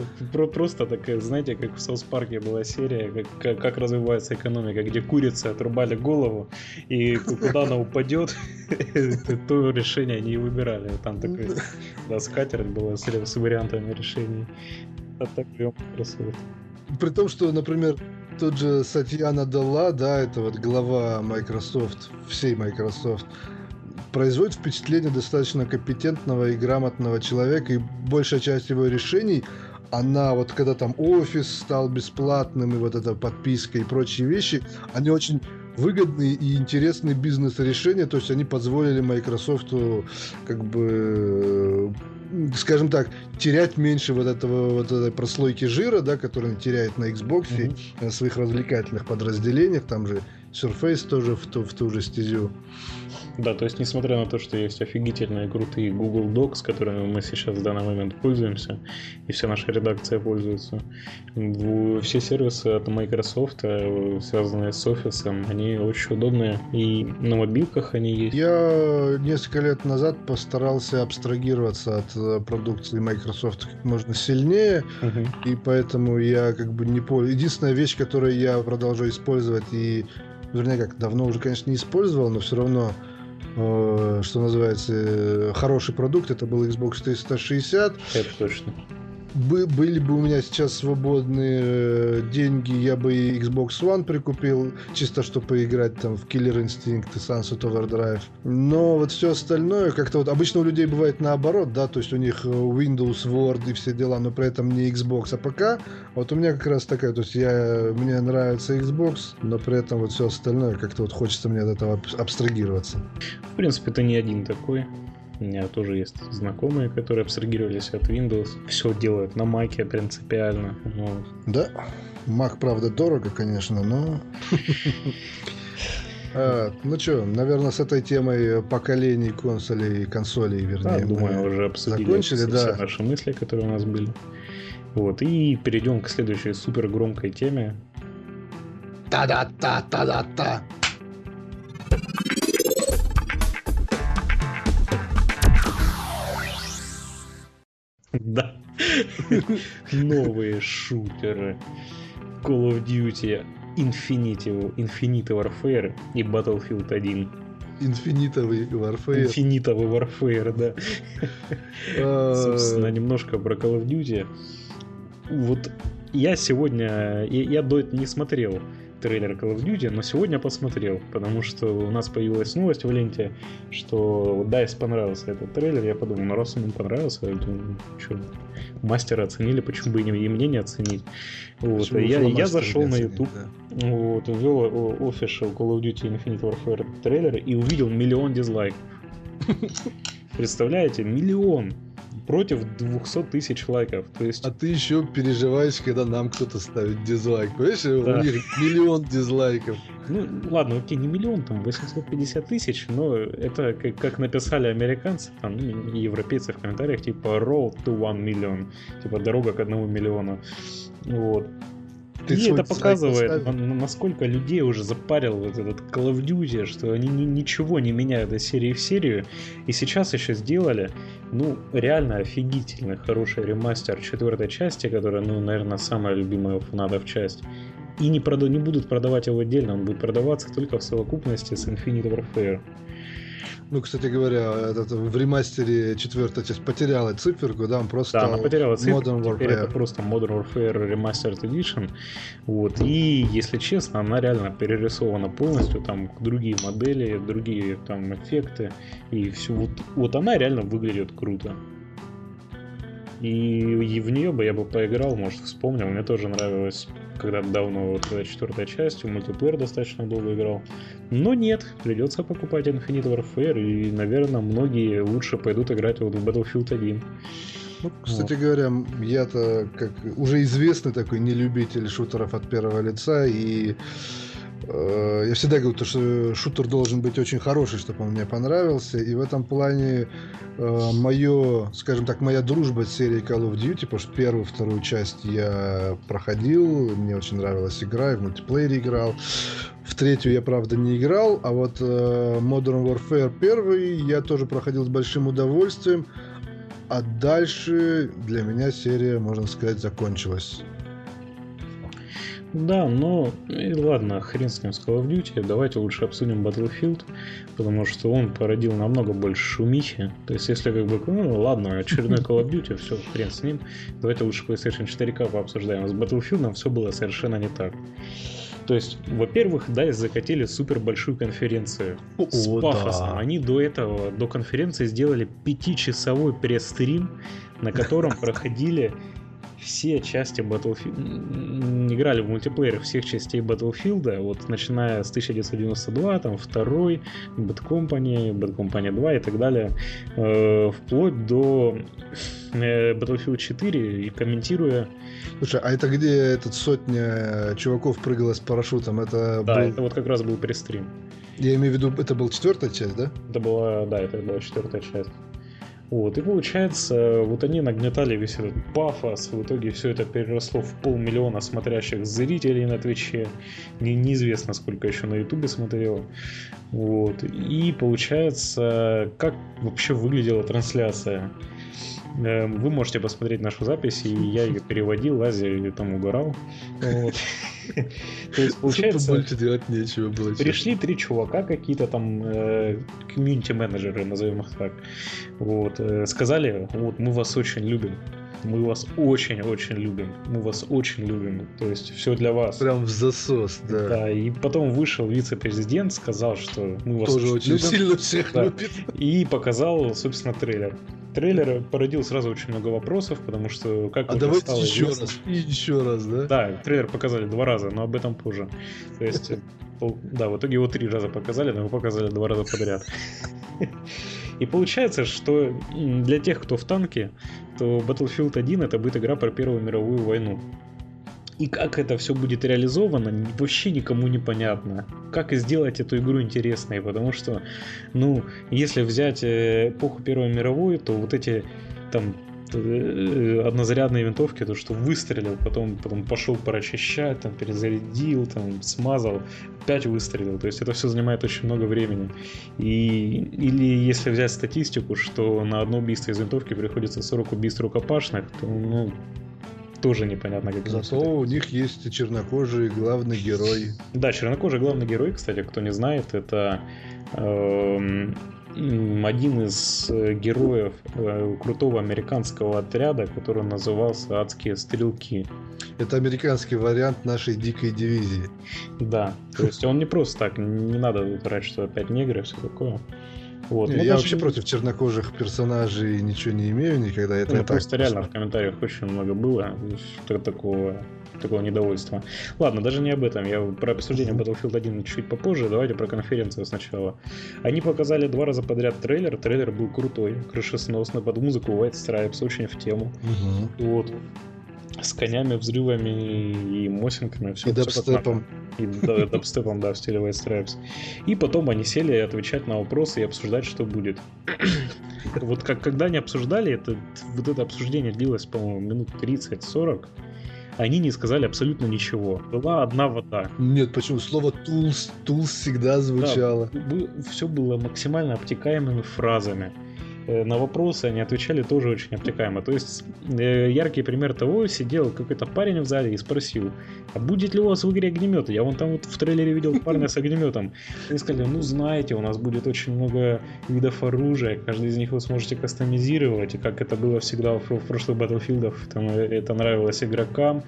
Просто такая, знаете, как в Соус Парке была серия, как, как, как развивается экономика, где курицы отрубали голову, и куда она упадет, то решение они и выбирали. Там такой, да, скатерть была с вариантами решений. А так прям красота. При том, что, например, тот же Сатьяна Дала, да, это вот глава Microsoft, всей Microsoft, производит впечатление достаточно компетентного и грамотного человека, и большая часть его решений, она вот когда там офис стал бесплатным, и вот эта подписка и прочие вещи, они очень выгодные и интересные бизнес-решения, то есть они позволили Microsoft как бы скажем так, терять меньше вот этого вот этой прослойки жира, да, который он теряет на Xbox mm-hmm. на своих развлекательных подразделениях, там же Surface тоже в ту, в ту же стезю. Да, то есть, несмотря на то, что есть офигительные крутые Google Docs, которыми мы сейчас в данный момент пользуемся, и вся наша редакция пользуется, все сервисы от Microsoft, э, связанные с офисом, они очень удобные, и на мобилках они есть. Я несколько лет назад постарался абстрагироваться от э, продукции Microsoft как можно сильнее, uh-huh. и поэтому я как бы не пользуюсь. Единственная вещь, которую я продолжаю использовать и вернее как, давно уже, конечно, не использовал, но все равно что называется, э, хороший продукт, это был Xbox 360. Это точно были бы у меня сейчас свободные э, деньги, я бы и Xbox One прикупил, чисто чтобы поиграть там в Killer Instinct и Sunset Overdrive. Но вот все остальное, как-то вот обычно у людей бывает наоборот, да, то есть у них э, Windows, Word и все дела, но при этом не Xbox, а ПК. Вот у меня как раз такая, то есть я, мне нравится Xbox, но при этом вот все остальное как-то вот хочется мне от этого абстрагироваться. В принципе, ты не один такой. У меня тоже есть знакомые, которые абстрагировались от Windows. Все делают на Маке принципиально. Вот. Да, Mac, правда, дорого, конечно, но... А, ну что, наверное, с этой темой поколений консолей, консолей, вернее, да, думаю, уже обсудили закончили, все, да. все наши мысли, которые у нас были. Вот, и перейдем к следующей супер громкой теме. Та-да-та-та-да-та! Да. Новые шутеры. Call of Duty Infinity, Infinite Warfare и Battlefield 1. Инфинитовый Warfare. Инфинитовый Warfare, да. А. Собственно, немножко про Call of Duty. Вот я сегодня, я, я до этого не смотрел трейлер Call of Duty, но сегодня посмотрел, потому что у нас появилась новость в ленте, что DICE понравился этот трейлер, я подумал, ну раз он им понравился, я думаю, что, мастера оценили, почему бы и мне не оценить. Вот. Я, я зашел на YouTube, да. вот, ввел official Call of Duty Infinite Warfare трейлер и увидел миллион дизлайков. Представляете, миллион против 200 тысяч лайков. То есть... А ты еще переживаешь, когда нам кто-то ставит дизлайк. Понимаешь, да. у них миллион дизлайков. Ну, ладно, окей, не миллион, там 850 тысяч, но это как, как написали американцы, там, ну, европейцы в комментариях, типа road to one million, типа дорога к одному миллиону. Вот. Ты и это показывает, насколько людей уже запарил вот этот Call of Duty, что они ни, ничего не меняют из серии в серию. И сейчас еще сделали, ну, реально офигительный, хороший ремастер четвертой части, которая, ну, наверное, самая любимая у фанатов часть. И не, прода- не будут продавать его отдельно, он будет продаваться только в совокупности с Infinite Warfare. Ну, кстати говоря, этот, в ремастере четвертая часть потеряла циферку, да, он просто Да, она потеряла циферку, Modern Warfare. теперь это просто Modern Warfare Remastered Edition. Вот, и, если честно, она реально перерисована полностью, там другие модели, другие там эффекты, и все. Вот, вот она реально выглядит круто. И, и в нее бы я бы поиграл, может, вспомнил. Мне тоже нравилось когда давно, вот четвертая часть, в мультиплеер достаточно долго играл. Но нет, придется покупать Infinite Warfare, и, наверное, многие лучше пойдут играть вот в Battlefield 1. Ну, кстати вот. говоря, я-то как уже известный такой нелюбитель шутеров от первого лица, и Э, я всегда говорю, что шутер должен быть очень хороший, чтобы он мне понравился. И в этом плане э, мое, скажем так, моя дружба с серией Call of Duty, потому что первую, вторую часть я проходил, мне очень нравилась игра, и в мультиплеере играл. В третью я, правда, не играл, а вот э, Modern Warfare первый я тоже проходил с большим удовольствием. А дальше для меня серия, можно сказать, закончилась. Да, но и ладно, хрен с ним с Call of Duty. Давайте лучше обсудим Battlefield, потому что он породил намного больше шумихи. То есть, если как бы, ну ладно, очередной Call of Duty, все, хрен с ним. Давайте лучше PlayStation 4K пообсуждаем. С Battlefield все было совершенно не так. То есть, во-первых, да, закатили супер большую конференцию О, с пафосом. Да. Они до этого, до конференции сделали пятичасовой пресс-стрим, на котором проходили все части Battlefield... Играли в мультиплеере всех частей Battlefield, вот начиная с 1992, там, второй, Bad Company, Bad Company 2 и так далее, э, вплоть до э, Battlefield 4 и комментируя... Слушай, а это где этот сотня чуваков прыгала с парашютом? Это да, был... это вот как раз был пресс-стрим. Я имею в виду, это была четвертая часть, да? Это была, да, это была четвертая часть. Вот, и получается, вот они нагнетали весь этот пафос, в итоге все это переросло в полмиллиона смотрящих зрителей на Твиче, не, неизвестно сколько еще на Ютубе смотрело. Вот, и получается, как вообще выглядела трансляция. Эм, вы можете посмотреть нашу запись, и я ее переводил, Азия там угорал. То есть, получается... Больше делать нечего было. Пришли три чувака какие-то там, комьюнити-менеджеры, назовем их так. Вот, сказали, вот, мы вас очень любим мы вас очень-очень любим, мы вас очень любим, то есть все для вас. Прям в засос, да. Да, и потом вышел вице-президент, сказал, что мы вас Тоже очень любим. сильно всех Да. любит. И показал, собственно, трейлер. Трейлер породил сразу очень много вопросов, потому что как А уже давайте стало еще известно- раз. И еще раз, да? Да, трейлер показали два раза, но об этом позже. То есть, э, да, в итоге его три раза показали, но его показали два раза подряд. И получается, что для тех, кто в танке, то Battlefield 1 это будет игра про Первую мировую войну. И как это все будет реализовано, вообще никому не понятно. Как сделать эту игру интересной, потому что, ну, если взять э, эпоху Первой мировой, то вот эти там э, однозарядные винтовки, то что выстрелил, потом, потом пошел прочищать, там перезарядил, там смазал, опять выстрелил. То есть это все занимает очень много времени. И, или если взять статистику, что на одно убийство из винтовки приходится 40 убийств рукопашных, то ну, тоже непонятно, как Зато у них есть чернокожий главный герой. да, чернокожий главный герой, кстати, кто не знает, это эм, один из э, героев э, крутого американского отряда, который назывался «Адские стрелки». Это американский вариант нашей дикой дивизии. Да, то есть он не просто так, не надо выбирать, что опять негры все такое. Вот. Не, ну, я даже- вообще против чернокожих персонажей ничего не имею никогда. Это Ну, так просто реально в комментариях очень много было такого, такого недовольства. Ладно, даже не об этом. Я про обсуждение. Battlefield 1 чуть попозже. Давайте про конференцию сначала. Они показали два раза подряд трейлер. Трейлер был крутой, крышесносный, под музыку White Stripes, очень в тему. Мгм. Вот. С конями, взрывами и мосинками. Все, И дабстепом. И да, дабстепом, да, в стиле White Stripes. И потом они сели отвечать на вопросы и обсуждать, что будет. Вот как, когда они обсуждали, это, вот это обсуждение длилось, по-моему, минут 30-40, они не сказали абсолютно ничего. Была одна вода. Нет, почему? Слово tools, tools всегда звучало. Все было максимально обтекаемыми фразами. Э, На вопросы они отвечали тоже очень обтекаемо. То есть э, яркий пример того, сидел какой-то парень в зале и спросил, а будет ли у вас в игре огнемет? Я вон там вот в трейлере видел парня с огнеметом. Они сказали, ну знаете, у нас будет очень много видов оружия, каждый из них вы сможете кастомизировать, и как это было всегда в, прошлых Battlefield, там э, это нравилось игрокам.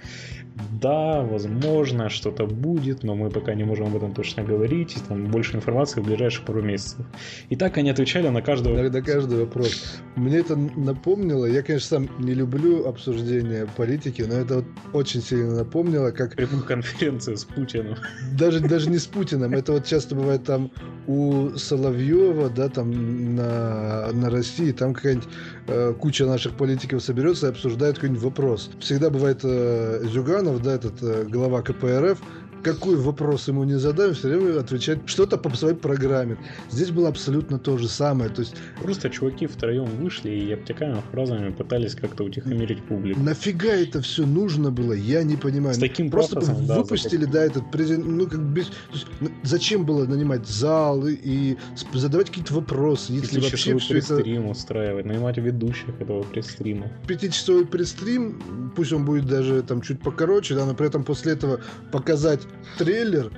Да, возможно, что-то будет, но мы пока не можем об этом точно говорить. И там больше информации в ближайшие пару месяцев. И так они отвечали на каждого. На, на каждый вопрос. Мне это напомнило, я, конечно, сам не люблю обсуждение политики, но это вот очень сильно напомнило, как прямую конференцию с Путиным. даже, даже не с Путиным, это вот часто бывает там у Соловьева, да, там на, на России, там какая-нибудь э, куча наших политиков соберется и обсуждает какой-нибудь вопрос. Всегда бывает э, Зюганов, да, этот э, глава КПРФ, какой вопрос ему не задаем, все время отвечает что-то по своей программе. Здесь было абсолютно то же самое. То есть Просто чуваки втроем вышли и обтекаемыми фразами пытались как-то утихомирить публику. нафига это все нужно было, я не понимаю. С таким Просто пафосом, да, выпустили, да, этот ну как без, есть, ну, зачем было нанимать зал и, и задавать какие-то вопросы, если вообще все это устраивать, нанимать ведущих этого пресс-стрима. пятичасовой пресс-стрим, пусть он будет даже там чуть покороче, да, но при этом после этого показать трейлер,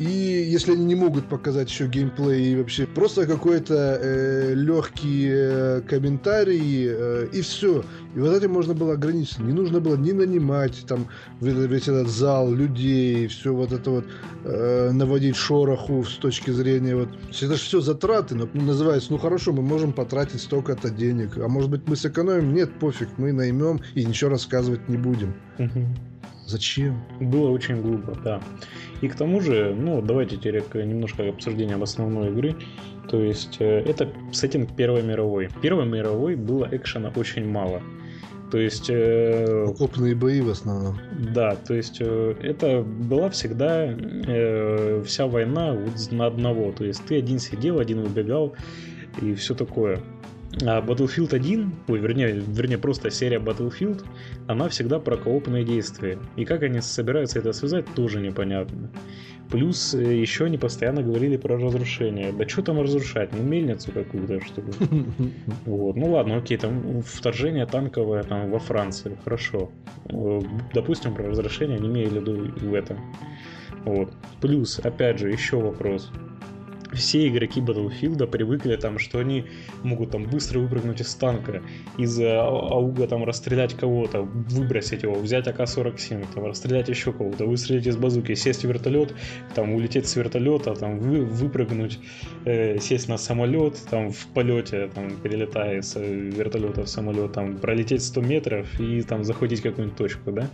и если они не могут показать еще геймплей и вообще просто какой-то э, легкий э, комментарий э, и все. И вот этим можно было ограничиться. Не нужно было ни нанимать там весь, этот зал людей, все вот это вот э, наводить шороху с точки зрения вот. Это же все затраты, но ну, называется, ну хорошо, мы можем потратить столько-то денег, а может быть мы сэкономим? Нет, пофиг, мы наймем и ничего рассказывать не будем. Зачем? Было очень глупо, да. И к тому же, ну, давайте теперь немножко обсуждения об основной игры. То есть, э, это сеттинг Первой мировой. В Первой мировой было экшена очень мало. То есть, э, Окопные бои в основном. да, то есть э, это была всегда э, вся война вот на одного. То есть ты один сидел, один выбегал и все такое. А Battlefield 1, ой, вернее, вернее, просто серия Battlefield, она всегда про коопные действия. И как они собираются это связать, тоже непонятно. Плюс э, еще они постоянно говорили про разрушение. Да что там разрушать? Ну, мельницу какую-то, что ли. Вот. Ну ладно, окей, там вторжение танковое там во Франции, хорошо. Э, допустим, про разрушение не имею в виду в этом. Вот. Плюс, опять же, еще вопрос все игроки Battlefield привыкли там, что они могут там быстро выпрыгнуть из танка, из э, ауга там расстрелять кого-то, выбросить его, взять АК-47, там расстрелять еще кого-то, выстрелить из базуки, сесть в вертолет, там улететь с вертолета, там вы, выпрыгнуть, э, сесть на самолет, там в полете, там перелетая с вертолета в самолет, там пролететь 100 метров и там захватить какую-нибудь точку, да?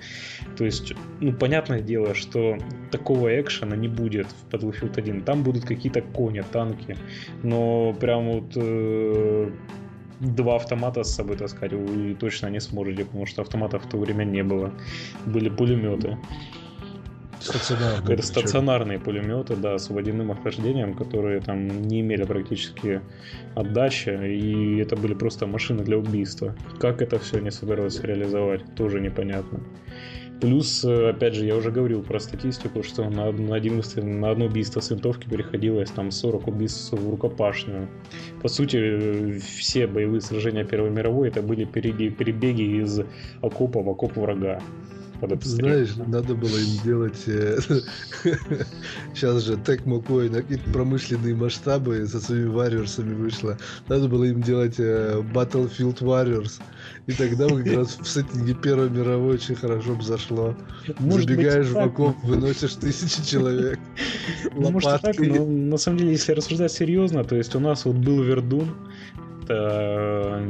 То есть, ну, понятное дело, что такого экшена не будет в Battlefield 1. Там будут какие-то кони, танки, но прям вот э, два автомата с собой таскать вы точно не сможете, потому что автоматов в то время не было. Были пулеметы. Стационарные. Это стационарные пулеметы, да, с водяным охлаждением, которые там не имели практически отдачи, и это были просто машины для убийства. Как это все не собираются реализовать, тоже непонятно. Плюс, э, опять же, я уже говорил про статистику, что на, на, один, на одно убийство с винтовки переходилось там 40 убийств в рукопашную. По сути, э, все боевые сражения Первой мировой это были перебеги, из окопа в окоп врага. Знаешь, надо было им делать... Э, сейчас же Tecmo Coin на какие-то промышленные масштабы со своими варьерсами вышло. Надо было им делать э, Battlefield Warriors. И тогда как раз в сеттинге Первой мировой очень хорошо бы зашло. Может Забегаешь в окоп, выносишь тысячи человек. Ну, может так, но на самом деле, если рассуждать серьезно, то есть у нас вот был Вердун, это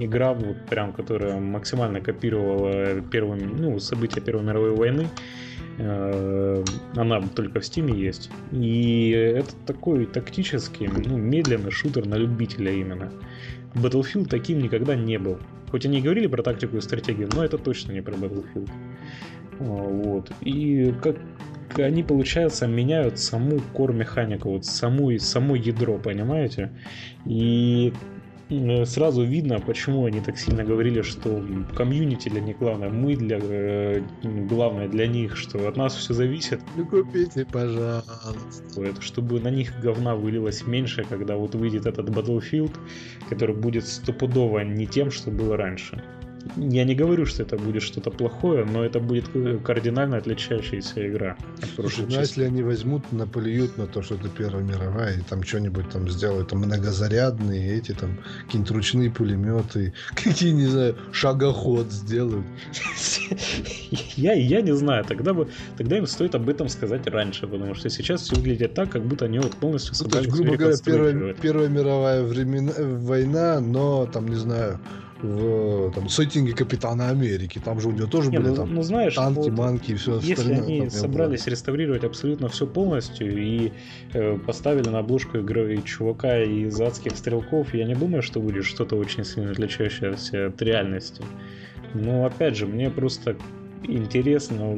игра, вот прям, которая максимально копировала первые, ну, события Первой мировой войны. Э, она только в Steam есть. И это такой тактический, ну, медленный шутер на любителя именно. Battlefield таким никогда не был. Хоть они и говорили про тактику и стратегию, но это точно не про Battlefield. Вот. И как они, получается, меняют саму core-механику, вот саму, само ядро, понимаете? И сразу видно, почему они так сильно говорили, что комьюнити для них главное, мы для э, главное для них, что от нас все зависит. Ну купите, пожалуйста. Это, чтобы на них говна вылилось меньше, когда вот выйдет этот Battlefield, который будет стопудово не тем, что было раньше. Я не говорю, что это будет что-то плохое, но это будет кардинально отличающаяся игра. Слушай, ну если они возьмут, наплюют на то, что это Первая мировая, и там что-нибудь там сделают, там многозарядные эти там какие-нибудь ручные пулеметы, какие, не знаю, шагоход сделают. Я, я не знаю, тогда, бы, тогда им стоит об этом сказать раньше, потому что сейчас все выглядит так, как будто они вот полностью собрались ну, то есть, грубо говоря, Первая, Первая мировая времена, война, но там, не знаю, в там, сеттинге Капитана Америки. Там же у него тоже не, были ну, там ну, знаешь, танки, вот, манки и все если остальное. Если они собрались было. реставрировать абсолютно все полностью и э, поставили на обложку игры чувака из адских стрелков, я не думаю, что будет что-то очень сильно отличающееся от реальности. Но опять же, мне просто интересно,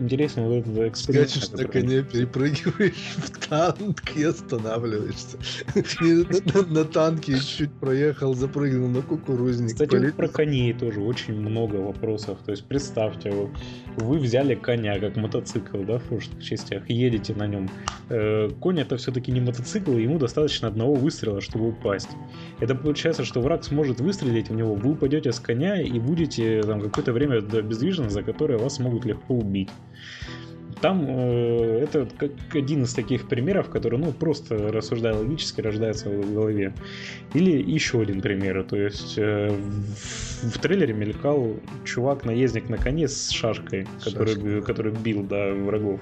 интересно вот этот эксперимент. Скачешь на коне, перепрыгиваешь в танк и останавливаешься. На танке чуть проехал, запрыгнул на кукурузник. Кстати, про коней тоже очень много вопросов. То есть представьте, вы взяли коня как мотоцикл, да, в прошлых частях, едете на нем. Э, конь это все-таки не мотоцикл, ему достаточно одного выстрела, чтобы упасть. Это получается, что враг сможет выстрелить в него, вы упадете с коня и будете там какое-то время обездвижены, за которые вас могут легко убить. Там э, это как один из таких примеров, который, ну, просто рассуждая логически, рождается в голове. Или еще один пример. То есть э, в, в трейлере мелькал чувак-наездник на коне с шашкой, который, который бил да, врагов.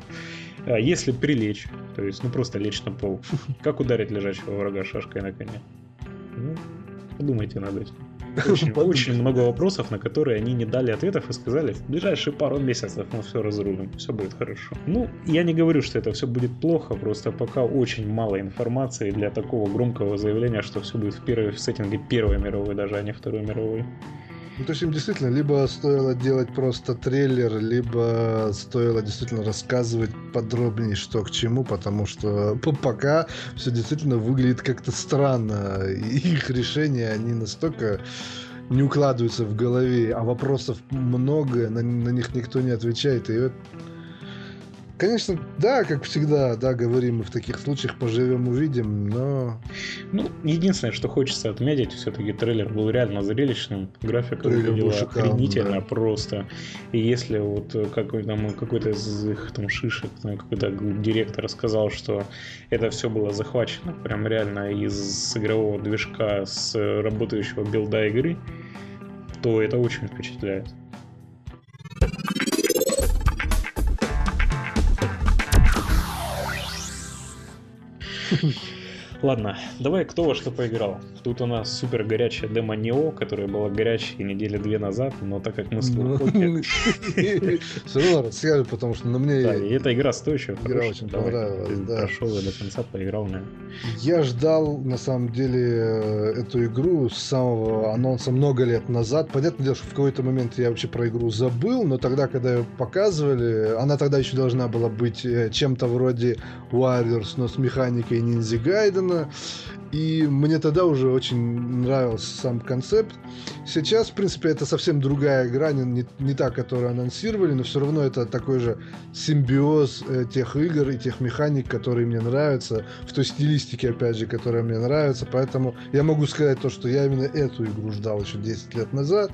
А если прилечь, то есть, ну, просто лечь на пол, как ударить лежачего врага шашкой на коне? Ну, подумайте над этим. Очень, много вопросов, на которые они не дали ответов и сказали, в ближайшие пару месяцев мы все разрулим, все будет хорошо. Ну, я не говорю, что это все будет плохо, просто пока очень мало информации для такого громкого заявления, что все будет в, первой, в сеттинге Первой мировой, даже, а не Второй мировой. Ну, то есть им действительно либо стоило делать просто трейлер, либо стоило действительно рассказывать подробнее, что к чему, потому что пока все действительно выглядит как-то странно. И их решения, они настолько не укладываются в голове, а вопросов много, на, на них никто не отвечает. И Конечно, да, как всегда, да, говорим мы в таких случаях, поживем, увидим, но... Ну, единственное, что хочется отметить, все-таки трейлер был реально зрелищным, графика выглядела охренительно да. просто. И если вот какой-то, какой-то из их там шишек, там, какой-то директор сказал, что это все было захвачено прям реально из игрового движка с работающего билда игры, то это очень впечатляет. ハハハ。Ладно, давай кто во что поиграл. Тут у нас супер горячая демо Нео, которая была горячей недели две назад, но так как мы с ну, Все равно расскажи, потому что на мне... Да, и эта игра стоящая. Игра очень понравилась, да. Прошел ее до конца, поиграл на Я ждал, на самом деле, э, эту игру с самого анонса много лет назад. Понятное дело, что в какой-то момент я вообще про игру забыл, но тогда, когда ее показывали, она тогда еще должна была быть э, чем-то вроде Warriors, но с механикой Ninja Gaiden, Бэтмена. И мне тогда уже очень нравился сам концепт. Сейчас, в принципе, это совсем другая игра, не, не та, которую анонсировали, но все равно это такой же симбиоз э, тех игр и тех механик, которые мне нравятся, в той стилистике, опять же, которая мне нравится. Поэтому я могу сказать то, что я именно эту игру ждал еще 10 лет назад.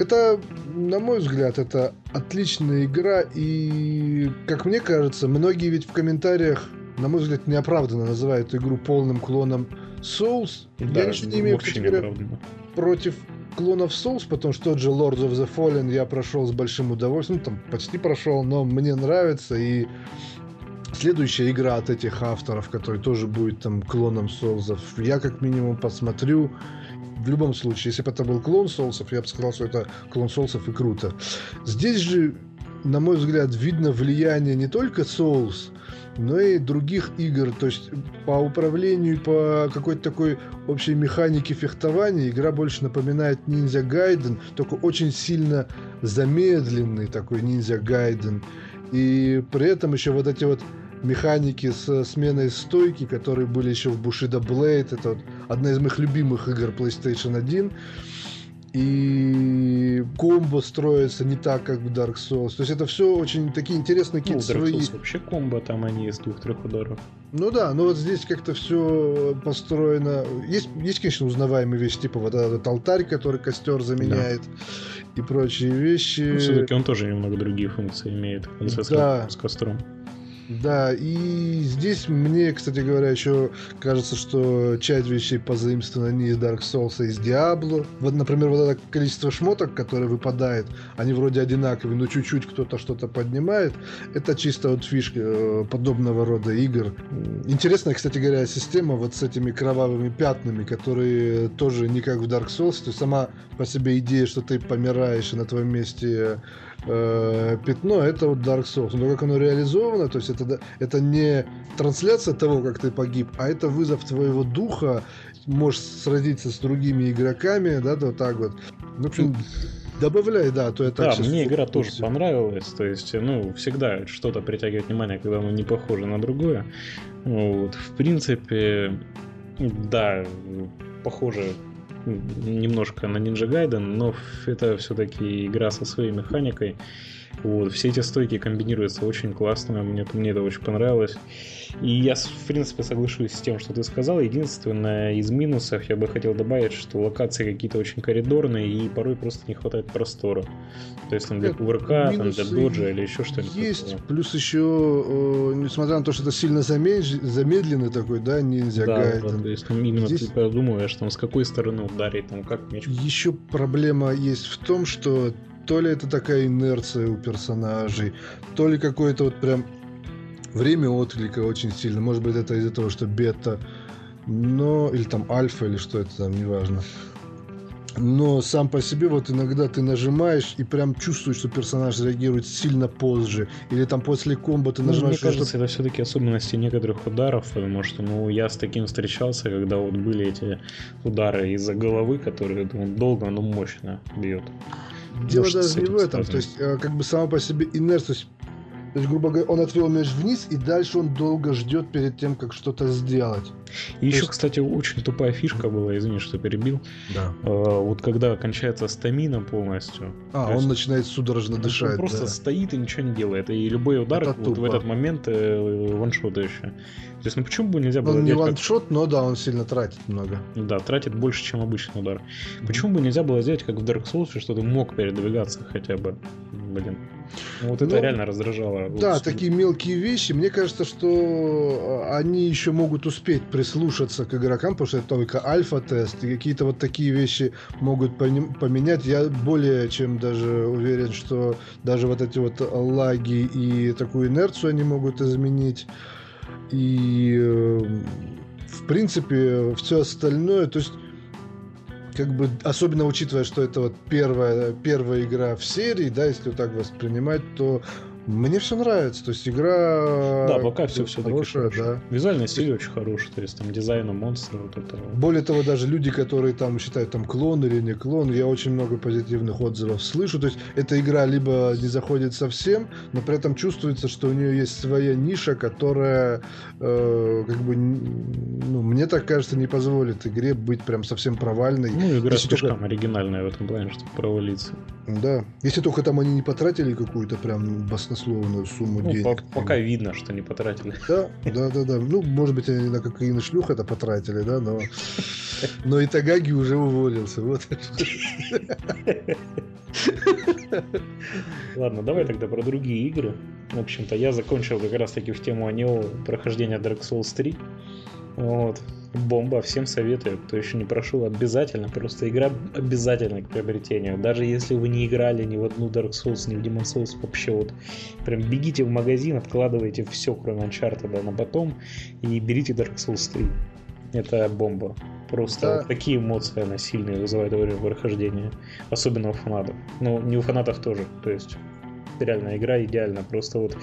Это, на мой взгляд, это отличная игра, и, как мне кажется, многие ведь в комментариях на мой взгляд, неоправданно называют игру полным клоном Souls. Да, я ничего не имею, против клонов Souls, потому что тот же Lords of the Fallen я прошел с большим удовольствием, ну, там почти прошел, но мне нравится, и следующая игра от этих авторов, которая тоже будет там клоном Souls, я как минимум посмотрю, в любом случае, если бы это был клон Соусов, я бы сказал, что это клон Соусов и круто. Здесь же, на мой взгляд, видно влияние не только Souls, но и других игр. То есть по управлению, по какой-то такой общей механике фехтования игра больше напоминает Ninja Gaiden, только очень сильно замедленный такой Ninja Gaiden. И при этом еще вот эти вот механики с сменой стойки, которые были еще в Bushido Blade, это вот одна из моих любимых игр PlayStation 1 и комбо строится не так, как в Dark Souls. То есть это все очень такие интересные какие-то ну, Dark Souls вообще комбо, там они из двух-трех ударов. Ну да, но вот здесь как-то все построено. Есть, есть, конечно, узнаваемые вещи, типа вот этот алтарь, который костер заменяет да. и прочие вещи. Ну, все-таки он тоже немного другие функции имеет, да. с костром. Да, и здесь мне, кстати говоря, еще кажется, что часть вещей позаимствована не из Dark Souls, а из Diablo. Вот, например, вот это количество шмоток, которые выпадает, они вроде одинаковые, но чуть-чуть кто-то что-то поднимает. Это чисто вот фишка э, подобного рода игр. Интересная, кстати говоря, система вот с этими кровавыми пятнами, которые тоже не как в Dark Souls. То есть сама по себе идея, что ты помираешь и на твоем месте э, пятно, это вот Dark Souls. Но как оно реализовано, то есть это, это не трансляция того, как ты погиб, а это вызов твоего духа, можешь сразиться с другими игроками, да, вот так вот. В общем, Добавляй, да, то это. Да, мне игра тоже понравилась. То есть, ну, всегда что-то притягивает внимание, когда оно не похоже на другое. Вот. В принципе, да, похоже немножко на Ninja Gaiden, но это все-таки игра со своей механикой. Вот, все эти стойки комбинируются очень классно, мне, мне это очень понравилось. И я, в принципе, соглашусь с тем, что ты сказал. Единственное, из минусов я бы хотел добавить, что локации какие-то очень коридорные, и порой просто не хватает простора. То есть там для кувырка, там для доджа или еще что-нибудь. Есть, такого. плюс еще, э, несмотря на то, что это сильно замедж... замедленный такой, да, ниндзя да, гайд. Да, то есть там именно Здесь... ты подумаешь, там, с какой стороны ударить, там, как меч. Еще проблема есть в том, что то ли это такая инерция у персонажей, то ли какое-то вот прям время отклика очень сильно. Может быть, это из-за того, что бета, но или там альфа, или что это там, неважно. но сам по себе вот иногда ты нажимаешь и прям чувствуешь, что персонаж реагирует сильно позже. Или там после комбо ты нажимаешь... Ну, мне кажется, это все-таки особенности некоторых ударов, потому что, ну, я с таким встречался, когда вот были эти удары из-за головы, которые ну, долго, но мощно бьет. Дело даже не в этом, то есть, э, как бы сама по себе инерция, то есть, грубо говоря, он отвел мяч вниз, и дальше он долго ждет перед тем, как что-то сделать. И еще, есть... кстати, очень тупая фишка была, извини, что перебил. Да. А, вот когда кончается стамина полностью. А, он есть... начинает судорожно дышать. Он просто да. стоит и ничего не делает. И любой удар вот в этот момент э, ваншотающий. То есть, ну почему бы нельзя было Он не ваншот, как... но да, он сильно тратит много. Да, тратит больше, чем обычный удар. Mm-hmm. Почему бы нельзя было сделать, как в Dark Souls, что ты мог передвигаться хотя бы? Блин. Ну, вот это ну, реально раздражало. Да, вот, такие мелкие вещи. Мне кажется, что а, они еще могут успеть прислушаться к игрокам, потому что это только альфа-тест, и какие-то вот такие вещи могут поменять. Я более чем даже уверен, что даже вот эти вот лаги и такую инерцию они могут изменить. И э, в принципе все остальное, то есть как бы, особенно учитывая, что это вот первая, первая игра в серии, да, если вот так воспринимать, то мне все нравится, то есть игра да, пока все все хорошая, да. Визуальный стиль очень хороший, то есть там дизайна монстра вот этого. Более того, даже люди, которые там считают там клон или не клон, я очень много позитивных отзывов слышу. То есть эта игра либо не заходит совсем, но при этом чувствуется, что у нее есть своя ниша, которая э, как бы ну мне так кажется не позволит игре быть прям совсем провальной. Ну игра Если слишком только... оригинальная в этом плане, чтобы провалиться. Да, если только там они не потратили какую-то прям басно баснословную сумму ну, денег. По пока видно, что не потратили. Да, да, да, да. Ну, может быть, они на кокаин и шлюх это потратили, да, но... Но и Тагаги уже уволился. Вот. Ладно, давай тогда про другие игры. В общем-то, я закончил как раз-таки в тему Анео прохождения Dark Souls 3. Вот. Бомба, всем советую. Кто еще не прошел, обязательно. Просто игра обязательно к приобретению. Даже если вы не играли ни в одну Dark Souls, ни в Demon Souls, вообще вот прям бегите в магазин, откладывайте все, кроме Uncharted на потом, и берите Dark Souls 3. Это бомба. Просто да. такие эмоции она сильные вызывает во время прохождения. Особенно у фанатов. Ну, не у фанатов тоже. То есть реально игра идеальна. Просто вот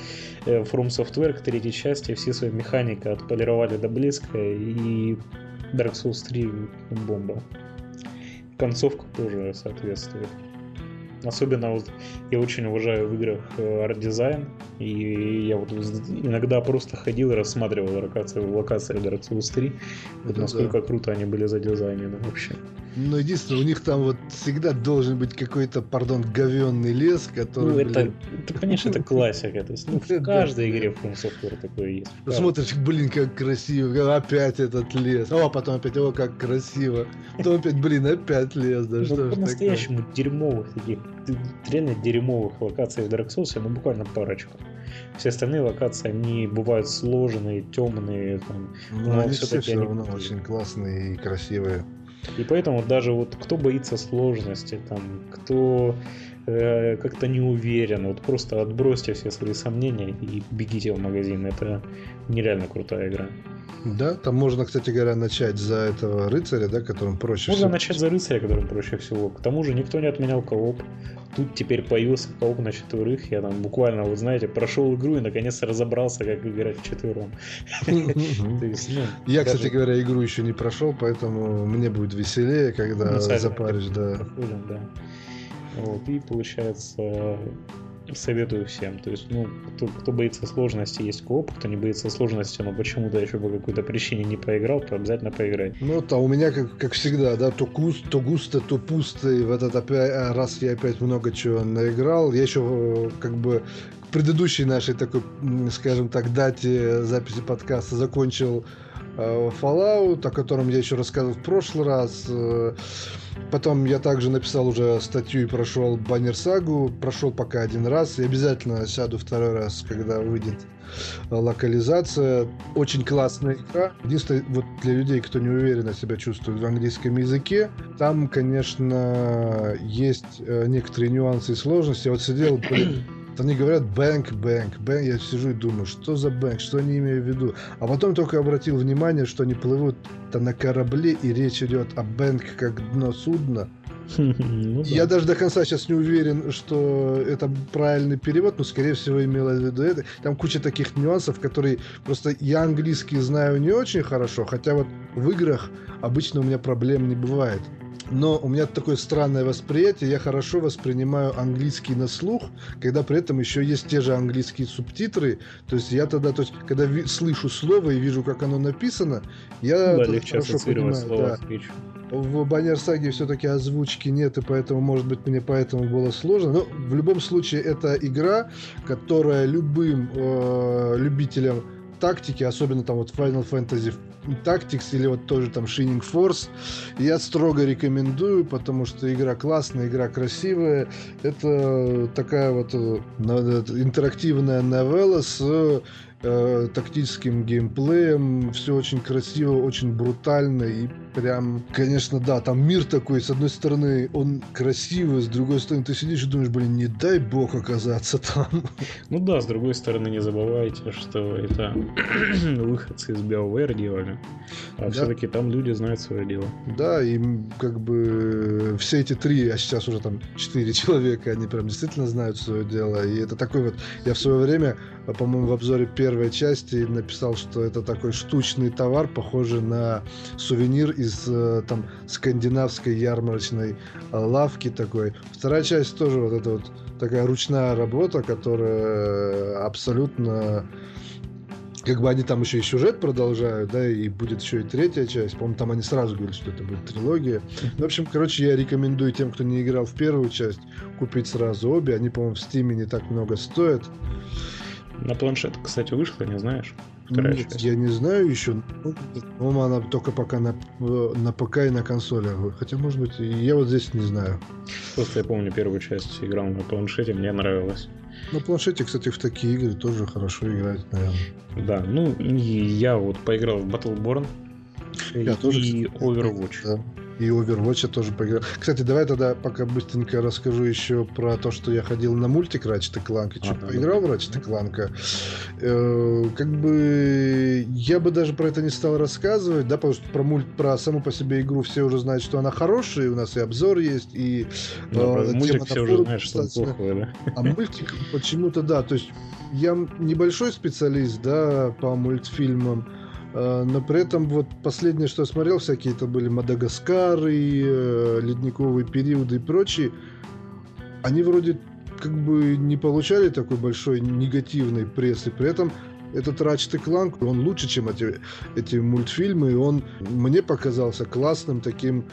э, From Software к третьей части все свои механики отполировали до блеска, и Dark Souls 3 бомба. Концовка тоже соответствует. Особенно вот я очень уважаю в играх э, арт-дизайн, и я вот иногда просто ходил и рассматривал локации, локации Dark Souls 3, вот насколько да. круто они были задизайнены вообще. Ну, единственное, у них там вот всегда должен быть какой-то, пардон, говенный лес, который... Ну, это, это конечно, это классика. То есть, ну, в каждой игре в From Software такое есть. Смотришь, блин, как красиво, опять этот лес. О, потом опять, о, как красиво. Потом опять, блин, опять лес. Да, ну, что по-настоящему дерьмовых таких, реально дерьмовых локаций в Dark Souls, ну, буквально парочку. Все остальные локации, они бывают сложные, темные. Там, но, но они все, все равно они... очень классные и красивые. И поэтому даже вот кто боится сложности, там, кто э, как-то не уверен, вот просто отбросьте все свои сомнения и бегите в магазин. Это нереально крутая игра. Да, там можно, кстати говоря, начать за этого рыцаря, да, которым проще Можно всего. начать за рыцаря, которым проще всего. К тому же никто не отменял кооп. Тут теперь появился кооп на четверых. Я там буквально, вот знаете, прошел игру и наконец-то разобрался, как играть в четвером. Ну, Я, кстати говоря, игру еще не прошел, поэтому мне будет веселее, когда ну, запаришь, да. Вот, и получается советую всем. То есть, ну, кто, кто боится сложности, есть коп, кто не боится сложности, но почему-то еще по какой-то причине не поиграл, то обязательно поиграй. Ну, то у меня, как, как всегда, да, то, густо, то густо, то пусто, и в этот опять, а, раз я опять много чего наиграл. Я еще э, как бы к предыдущей нашей такой, скажем так, дате записи подкаста закончил Fallout, о котором я еще рассказывал в прошлый раз. Э, потом я также написал уже статью и прошел Баннер Сагу. Прошел пока один раз. И обязательно сяду второй раз, когда выйдет локализация. Очень классная игра. Единственное, вот для людей, кто не уверенно себя чувствует в английском языке, там, конечно, есть э, некоторые нюансы и сложности. Я вот сидел, они говорят бэнк, бэнк, бэнк. Я сижу и думаю, что за бэнк, что они имеют в виду. А потом только обратил внимание, что они плывут на корабле, и речь идет о бэнк как дно судна. Ну, да. Я даже до конца сейчас не уверен, что это правильный перевод, но, скорее всего, имело в виду это. Там куча таких нюансов, которые просто я английский знаю не очень хорошо, хотя вот в играх обычно у меня проблем не бывает. Но у меня такое странное восприятие, я хорошо воспринимаю английский на слух, когда при этом еще есть те же английские субтитры. То есть я тогда, то есть, когда ви- слышу слово и вижу, как оно написано, я да, легче хорошо понимаю. Слово да в Баннерсаге все-таки озвучки нет, и поэтому, может быть, мне поэтому было сложно. Но в любом случае, это игра, которая любым э, любителям тактики, особенно там вот Final Fantasy Tactics или вот тоже там Shining Force, я строго рекомендую, потому что игра классная, игра красивая. Это такая вот э, интерактивная новелла с э, тактическим геймплеем. Все очень красиво, очень брутально и прям, конечно, да, там мир такой, с одной стороны, он красивый, с другой стороны, ты сидишь и думаешь, блин, не дай бог оказаться там. Ну да, с другой стороны, не забывайте, что это выходцы из BioWare делали, а да. все-таки там люди знают свое дело. Да, и как бы все эти три, а сейчас уже там четыре человека, они прям действительно знают свое дело, и это такой вот, я в свое время, по-моему, в обзоре первой части написал, что это такой штучный товар, похожий на сувенир из э, там скандинавской ярмарочной э, лавки такой. Вторая часть тоже вот эта вот такая ручная работа, которая абсолютно как бы они там еще и сюжет продолжают, да, и будет еще и третья часть. По-моему, там они сразу говорили, что это будет трилогия. В общем, короче, я рекомендую тем, кто не играл в первую часть, купить сразу обе. Они, по-моему, в Стиме не так много стоят. На планшет, кстати, вышло, не знаешь? Вторая Нет, часть. я не знаю еще. Ну, она только пока на, на ПК и на консолях. Хотя, может быть, я вот здесь не знаю. Просто я помню первую часть играл на планшете, мне нравилось. На планшете, кстати, в такие игры тоже хорошо играть, наверное. Да, ну я вот поиграл в Battleborn я и тоже, Overwatch. Да и Overwatch я тоже поиграл. Кстати, давай тогда пока быстренько расскажу еще про то, что я ходил на мультик Ratchet Clank и что ага. поиграл в Ratchet Clank. Э, как бы я бы даже про это не стал рассказывать, да, потому что про мульт, про саму по себе игру все уже знают, что она хорошая, и у нас и обзор есть, и да, э, мультик все уже знают, что он плохой, да? А мультик почему-то, да, то есть я небольшой специалист, да, по мультфильмам, но при этом вот последнее, что я смотрел, всякие это были Мадагаскары, э, ледниковые периоды и прочие, они вроде как бы не получали такой большой негативной прессы. При этом этот Ratchet Clank, он лучше, чем эти, эти мультфильмы, и он мне показался классным таким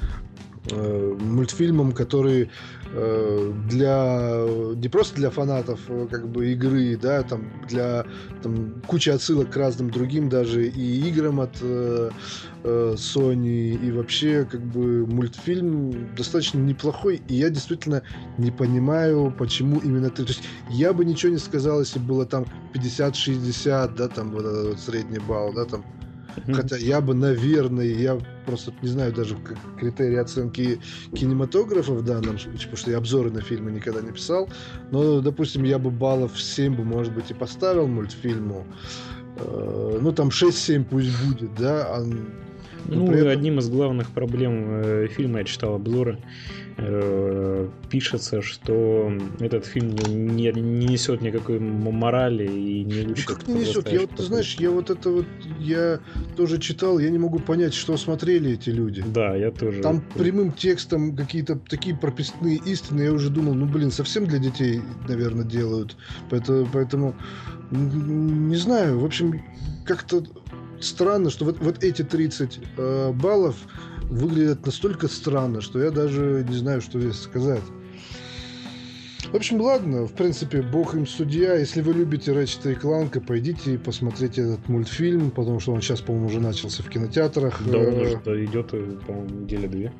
э, мультфильмом, который для не просто для фанатов э, как бы игры, да, там для там, кучи отсылок к разным другим даже и играм от э, э, Sony и вообще как бы мультфильм достаточно неплохой и я действительно не понимаю почему именно ты, то есть я бы ничего не сказал если было там 50-60 да там вот этот средний балл да там Mm-hmm. Хотя я бы, наверное, я просто не знаю даже как критерии оценки кинематографа в данном случае, потому что я обзоры на фильмы никогда не писал. Но, допустим, я бы баллов 7 бы, может быть, и поставил мультфильму. Э, ну, там 6-7 пусть будет, да. А, ну, этом... одним из главных проблем э, фильма я читал обзоры Э, пишется, что этот фильм не, не несет никакой морали и не учит. Ну как не несет? Я вот, ты знаешь, я вот это вот, я тоже читал, я не могу понять, что смотрели эти люди. Да, я тоже. Там прямым текстом какие-то такие прописные истины, я уже думал, ну блин, совсем для детей, наверное, делают. Поэтому, поэтому не знаю, в общем, как-то странно, что вот, вот эти 30 э, баллов выглядят настолько странно, что я даже не знаю, что здесь сказать. В общем, ладно, в принципе, бог им судья. Если вы любите Рэчета и Кланка, пойдите и посмотрите этот мультфильм, потому что он сейчас, по-моему, уже начался в кинотеатрах. Да, он уже идет, по-моему, неделя две.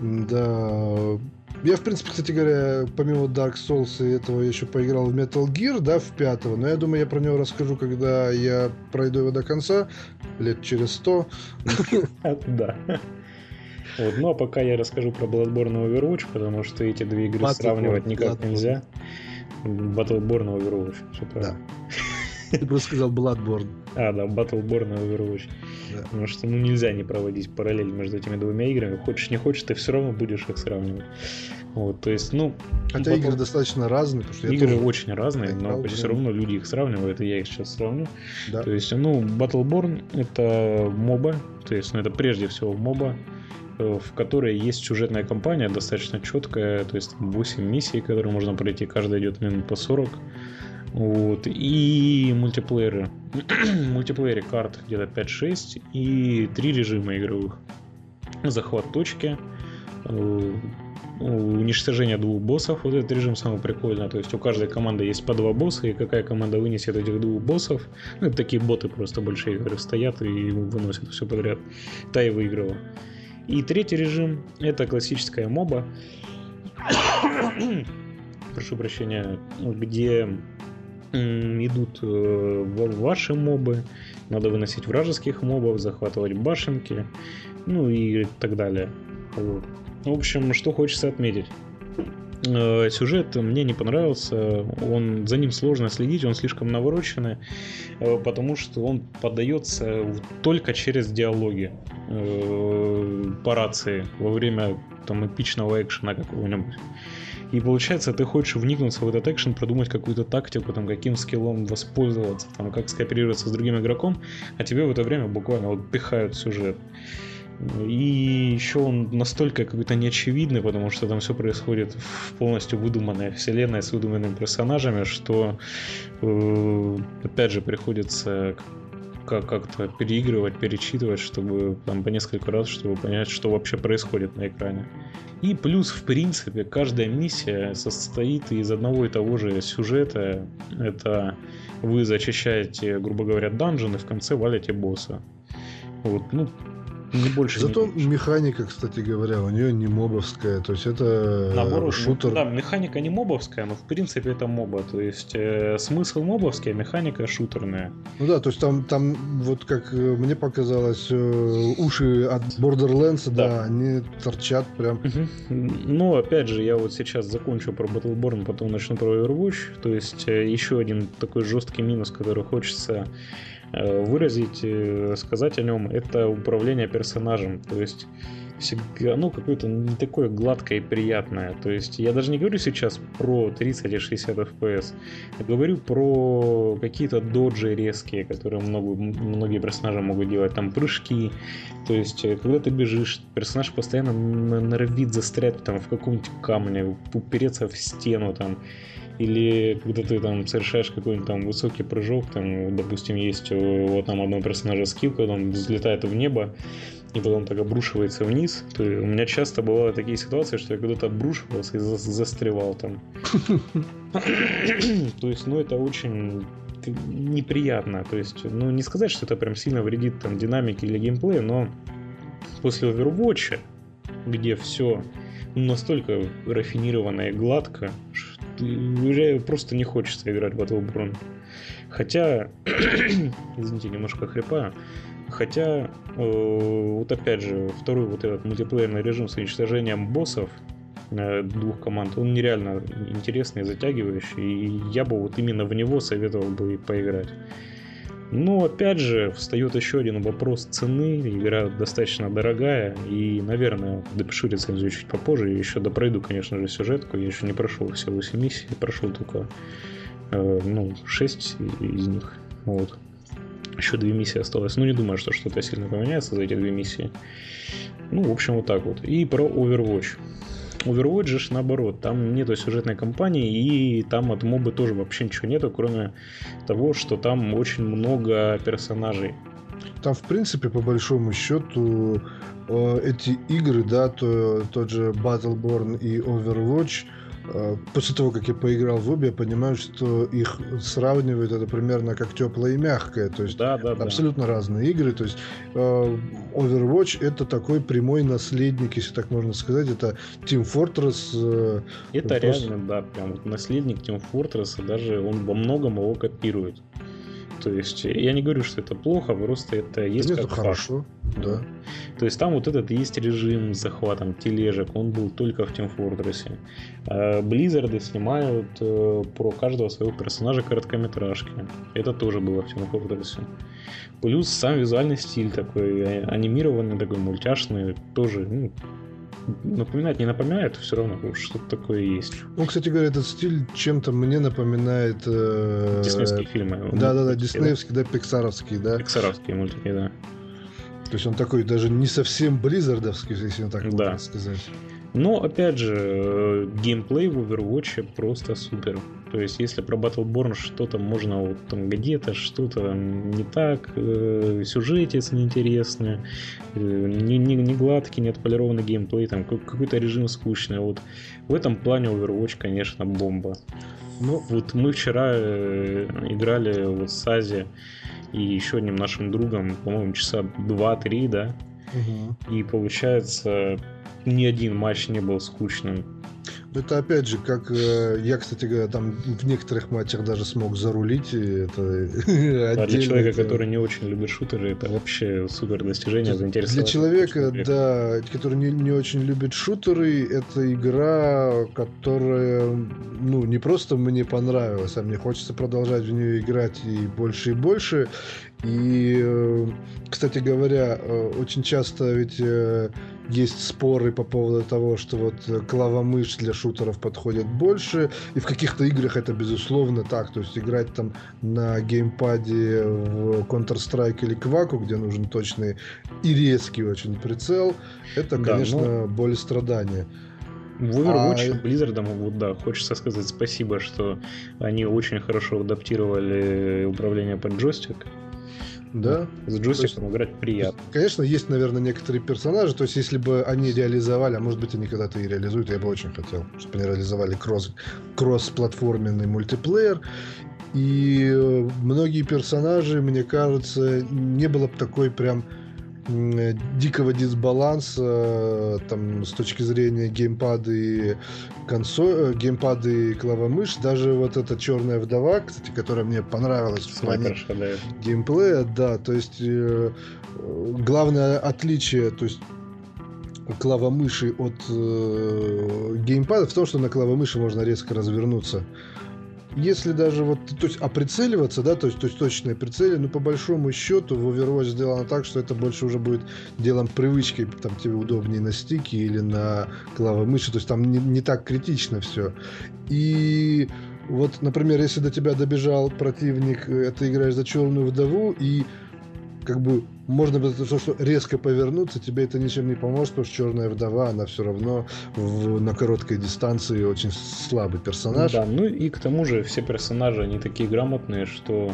Да. Я, в принципе, кстати говоря, помимо Dark Souls и этого я еще поиграл в Metal Gear, да, в пятого, но я думаю, я про него расскажу, когда я пройду его до конца, лет через сто. Да. Вот, ну а пока я расскажу про Bloodborne и Overwatch, потому что эти две игры Battleborn, сравнивать никак Bloodborne. нельзя. Battleborn и Overwatch, все правильно. Ты просто сказал Bloodborne. А, да, Battleborn и Overwatch. Да. Потому что ну, нельзя не проводить параллель между этими двумя играми. Хочешь, не хочешь, ты все равно будешь их сравнивать. Вот, то есть, ну... Хотя потом... игры достаточно разные. Потому что игры тоже... очень разные, но играл, все равно люди их сравнивают, и я их сейчас сравню. Да. То есть, ну, Battleborn — это моба, то есть, ну, это прежде всего моба, в которой есть сюжетная кампания достаточно четкая, то есть 8 миссий, которые можно пройти, каждая идет минут по 40. Вот. И мультиплееры. мультиплеере карт где-то 5-6 и три режима игровых. Захват точки, э, уничтожение двух боссов. Вот этот режим самый прикольный. То есть у каждой команды есть по два босса, и какая команда вынесет этих двух боссов. Ну, это такие боты просто большие, которые стоят и выносят все подряд. Та и выиграла. И третий режим это классическая моба. Прошу прощения, где идут э, ваши мобы, надо выносить вражеских мобов, захватывать башенки, ну и так далее. Вот. В общем, что хочется отметить. Э, сюжет мне не понравился, он, за ним сложно следить, он слишком навороченный, э, потому что он подается только через диалоги э, по рации во время там эпичного экшена какого-нибудь. И получается, ты хочешь вникнуться в этот экшен, продумать какую-то тактику, там, каким скиллом воспользоваться, там, как скооперироваться с другим игроком, а тебе в это время буквально вот пихают сюжет. И еще он настолько какой-то неочевидный, потому что там все происходит в полностью выдуманной вселенной с выдуманными персонажами, что э, опять же приходится как- как-то переигрывать, перечитывать, чтобы там по несколько раз, чтобы понять, что вообще происходит на экране. И плюс, в принципе, каждая миссия состоит из одного и того же сюжета. Это вы зачищаете, грубо говоря, данжен и в конце валите босса. Вот, ну, не больше. Зато не механика, кстати говоря, у нее не мобовская, то есть это Наоборот, шутер. Да, механика не мобовская, но в принципе это моба, то есть э, смысл мобовский, а механика шутерная. Ну да, то есть там, там вот как э, мне показалось, э, уши от Borderlands, да, да они торчат прям. Угу. Ну, опять же, я вот сейчас закончу про Battleborn, потом начну про Overwatch, то есть э, еще один такой жесткий минус, который хочется выразить, э, сказать о нем, это управление персонажем. То есть всегда, ну, какое-то не такое гладкое и приятное. То есть я даже не говорю сейчас про 30 или 60 FPS, я говорю про какие-то доджи резкие, которые много, многие персонажи могут делать, там прыжки. То есть э, когда ты бежишь, персонаж постоянно норовит застрять там в каком-нибудь камне, упереться в стену там или когда ты там совершаешь какой-нибудь там высокий прыжок, там, допустим, есть у вот там одного персонажа скилл, когда он взлетает в небо, и потом так обрушивается вниз, то у меня часто бывали такие ситуации, что я когда-то обрушивался и за застревал там. То есть, ну, это очень неприятно. То есть, ну, не сказать, что это прям сильно вредит там динамике или геймплею, но после Overwatch, где все настолько рафинированно и гладко, уже просто не хочется играть в Battleborn. Хотя, извините, немножко хрипаю. Хотя, э, вот опять же, второй вот этот мультиплеерный режим с уничтожением боссов э, двух команд, он нереально интересный, затягивающий, и я бы вот именно в него советовал бы поиграть. Но опять же, встает еще один вопрос цены. Игра достаточно дорогая. И, наверное, допишу рецензию чуть попозже. И еще допройду, конечно же, сюжетку. Я еще не прошел все 8 миссий. Прошел только э, ну, 6 из них. Вот. Еще две миссии осталось. Ну, не думаю, что что-то сильно поменяется за эти две миссии. Ну, в общем, вот так вот. И про Overwatch. Overwatch же наоборот, там нету сюжетной кампании, и там от мобы тоже вообще ничего нету, кроме того, что там очень много персонажей. Там, в принципе, по большому счету, э, эти игры, да, то, тот же Battleborn и Overwatch, после того, как я поиграл в обе, я понимаю, что их сравнивают это примерно как теплое и мягкое. То есть да, да, абсолютно да. разные игры. То есть э, Overwatch это такой прямой наследник, если так можно сказать. Это Team Fortress. Э, это просто... реально, да, прям наследник Team Fortress, даже он во многом его копирует. То есть я не говорю, что это плохо, просто это есть Нет, как факт. хорошо, да. То есть там вот этот есть режим с захватом тележек, он был только в Team Fortress. Blizzard снимают э, про каждого своего персонажа короткометражки. Это тоже было в Team Fortress. Плюс сам визуальный стиль такой, а- анимированный, такой мультяшный, тоже ну, напоминает, не напоминает, все равно что-то такое есть. Ну, кстати говоря, этот стиль чем-то мне напоминает... э, Диснеевские фильмы. Да-да-да, мультики, диснеевский, да, пиксаровский, да. Пиксаровские мультики, да. То есть он такой даже не совсем близзардовский, если так Да. можно сказать. Но, опять же, э, геймплей в Overwatch просто супер. То есть, если про Battleborn что-то можно вот там где-то, что-то не так, э, сюжетец неинтересный, э, не, не, не гладкий, не отполированный геймплей, там ка- какой-то режим скучный. Вот в этом плане Overwatch, конечно, бомба. Ну, Вот мы вчера э, играли вот с Ази и еще одним нашим другом, по-моему, часа 2-3, да, мгм. и получается, ни один матч не был скучным. Это опять же, как э, я, кстати говоря, там в некоторых матчах даже смог зарулить, это А для человека, тема. который не очень любит шутеры, это вообще супер достижение, Для заинтересовать человека, человека. да, который не, не очень любит шутеры, это игра, которая, ну, не просто мне понравилась, а мне хочется продолжать в нее играть и больше и больше. И, э, кстати говоря, э, очень часто ведь э, есть споры по поводу того, что вот клава-мышь для шутеров подходит больше, и в каких-то играх это безусловно так, то есть играть там на геймпаде в Counter-Strike или Кваку, где нужен точный и резкий очень прицел, это, Да, конечно, боль и страдания. В Overwatch А- Blizzard, вот да, хочется сказать спасибо, что они очень хорошо адаптировали управление под джойстик. Да? С джойстиком играть приятно. Конечно, есть, наверное, некоторые персонажи, то есть если бы они реализовали, а может быть они когда-то и реализуют, я бы очень хотел, чтобы они реализовали кросс, кросс-платформенный мультиплеер. И э, многие персонажи, мне кажется, не было бы такой прям дикого дисбаланса э, там с точки зрения геймпада и консоль, э, геймпада и клавомышь. Даже вот эта черная вдова, кстати, которая мне понравилась в плане геймплея, да, то есть э, э, главное отличие, то есть клавомыши от э, геймпада в том, что на клавомыши можно резко развернуться. Если даже вот, то есть, а прицеливаться, да, то есть, то есть точное прицеление, ну, по большому счету, в Overwatch сделано так, что это больше уже будет делом привычки, там тебе удобнее на стике или на клавомыши, то есть там не, не так критично все. И вот, например, если до тебя добежал противник, э, ты играешь за черную вдову, и как бы можно то, что резко повернуться, тебе это ничем не поможет, потому что черная вдова, она все равно в- на короткой дистанции очень слабый персонаж. Да, ну и к тому же все персонажи, они такие грамотные, что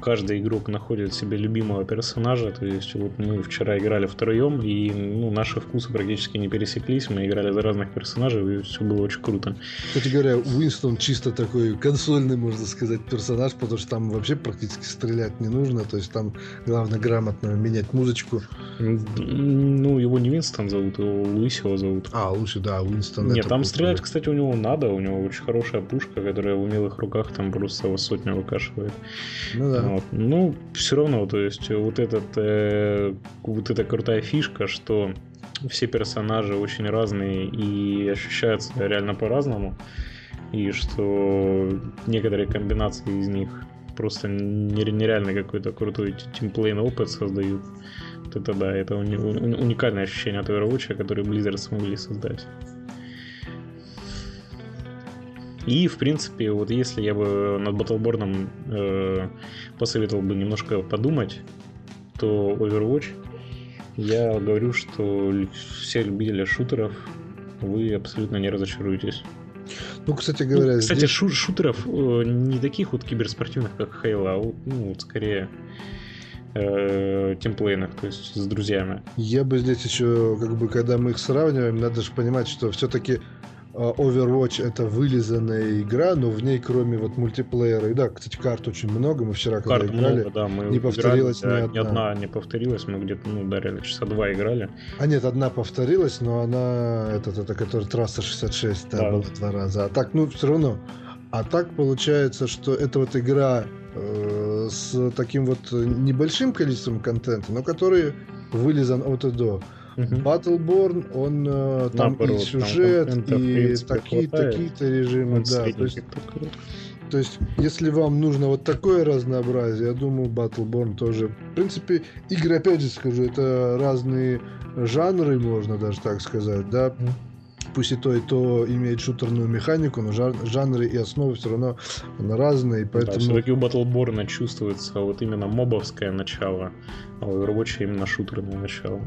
каждый игрок находит себе любимого персонажа. То есть вот мы вчера играли втроем, и ну, наши вкусы практически не пересеклись. Мы играли за разных персонажей, и все было очень круто. Кстати говоря, Уинстон чисто такой консольный, можно сказать, персонаж, потому что там вообще практически стрелять не нужно, то есть там главное грамотно менять музычку. Ну, его не Винстон зовут, его Луисио зовут. А, лучше, да, Уинстон. Нет, там стрелять, кстати, у него надо. У него очень хорошая пушка, которая в умелых руках там просто сотню выкашивает. Ну да. Вот. Ну, все равно, то есть, вот, этот, э, вот эта крутая фишка, что все персонажи очень разные и ощущаются реально по-разному, и что некоторые комбинации из них просто нере- нереально какой-то крутой тимплейн опыт создают. Это да, это уни- уни- уникальное ощущение от Overwatch, которое Blizzard смогли создать. И, в принципе, вот если я бы над Battleborn э, посоветовал бы немножко подумать, то Overwatch, я говорю, что все любители шутеров, вы абсолютно не разочаруетесь. Ну, кстати Ну, говоря, кстати, здесь- шу- шутеров э, не таких вот киберспортивных, как Halo, а вот, ну, вот скорее э, тимплейных, то есть с друзьями. Я бы здесь еще, как бы, когда мы их сравниваем, надо же понимать, что все-таки Overwatch это вылизанная игра, но в ней, кроме вот мультиплеера, и да, кстати, карт очень много, мы вчера когда Карт играли, много, да, мы не играли, повторилась да, ни ни одна. одна не повторилась, мы где-то, ну, да, реально часа два играли. а нет, одна повторилась, но она, этот, это, которая трасса 66, да, была два раза, а так, ну, все равно, а так получается, что это вот игра э, с таким вот небольшим количеством контента, но который вылезан от и до. Uh-huh. Battleborn, он э, там Наоборот, и сюжет, там и такие, такие-то режимы, да. То есть, то есть, если вам нужно вот такое разнообразие, я думаю, Battleborn тоже. В принципе, игры, опять же скажу, это разные жанры, можно даже так сказать, да. Mm пусть и то, и то имеет шутерную механику, но жан- жанры и основы все равно разные, поэтому... Да, все-таки у Battleborn чувствуется вот именно мобовское начало, а у Overwatch именно шутерное начало.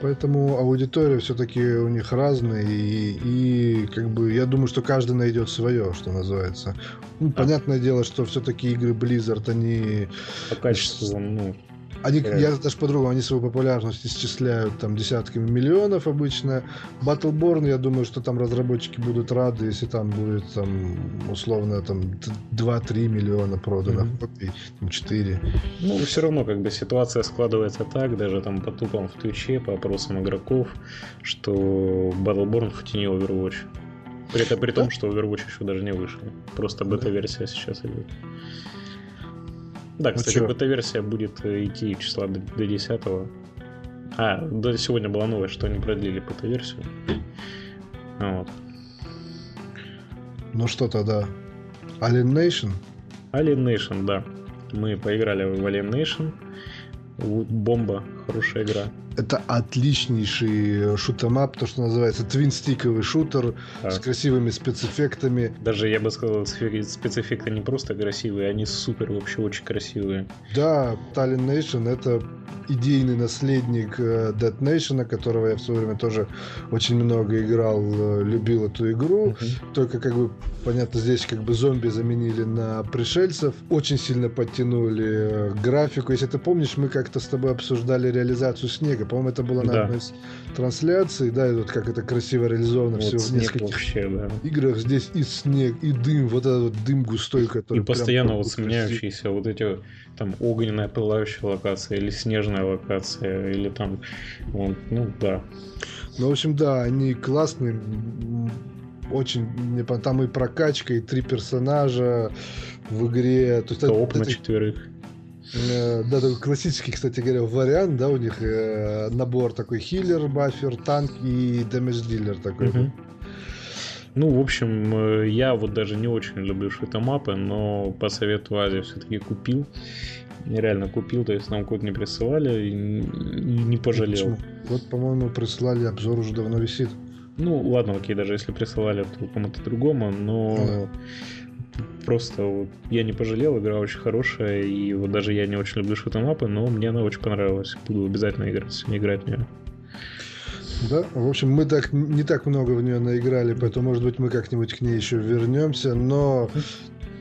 Поэтому аудитория все-таки у них разная, и, и как бы я думаю, что каждый найдет свое, что называется. Ну. Понятное дело, что все-таки игры Blizzard, они... По качеству, ну, они, э. я даже по-другому, они свою популярность исчисляют там десятками миллионов обычно. Battleborn, я думаю, что там разработчики будут рады, если там будет там условно там 2-3 миллиона проданных mm-hmm. копий, там 4. Ну, все равно как бы ситуация складывается так, даже там по тупам в Твиче, по опросам игроков, что Battleborn хоть и не Overwatch. При, это при том, что Overwatch еще даже не вышел. Просто бета-версия сейчас идет. Да, ну кстати, ну, бета-версия будет э, идти числа до, до 10 А, до сегодня была новость, что они продлили бета-версию. Вот. Ну что тогда? Alien Nation? Alien Nation, да. Мы поиграли в Alien Nation. Бомба, хорошая игра. Это отличнейший шутемап, то, что называется твинстиковый шутер так. с красивыми спецэффектами. Даже я бы сказал, спецэффекты не просто красивые, они супер вообще очень красивые. Да, Talon Nation это идейный наследник э, Dead Nation, которого я в свое время тоже очень много играл, э, любил эту игру. Uh-huh. Только как бы, понятно, здесь как бы зомби заменили на пришельцев. Очень сильно подтянули э, графику. Если ты помнишь, мы как-то с тобой обсуждали реализацию снега. По-моему, это было на да. одной из трансляций, да, и вот как это красиво реализовано вот все в нескольких вообще, да. играх. Здесь и снег, и дым, вот этот вот дым густой, который... И постоянно вот сменяющиеся вот эти там огненная пылающая локация или снежная локация, или там, вот, ну да. Ну, в общем, да, они классные, очень, там и прокачка, и три персонажа в игре. То есть, Топ это, на четверых. Э, да, такой классический, кстати говоря, вариант, да, у них э, набор такой хиллер, баффер, танк и дэмэдж дилер такой. Uh-huh. Ну, в общем, э, я вот даже не очень люблю шутомапы, но по совету Азии все-таки купил. Нереально купил, то есть нам код не присылали и не пожалел. Почему? Вот, по-моему, прислали, обзор уже давно висит. Ну, ладно, окей, даже если присылали, то кому-то другому, но ага. Просто вот я не пожалел, игра очень хорошая, и вот даже я не очень люблю шутомапы, но мне она очень понравилась. Буду обязательно играть, играть в нее. Да, в общем, мы так не так много в нее наиграли, поэтому, может быть, мы как-нибудь к ней еще вернемся, но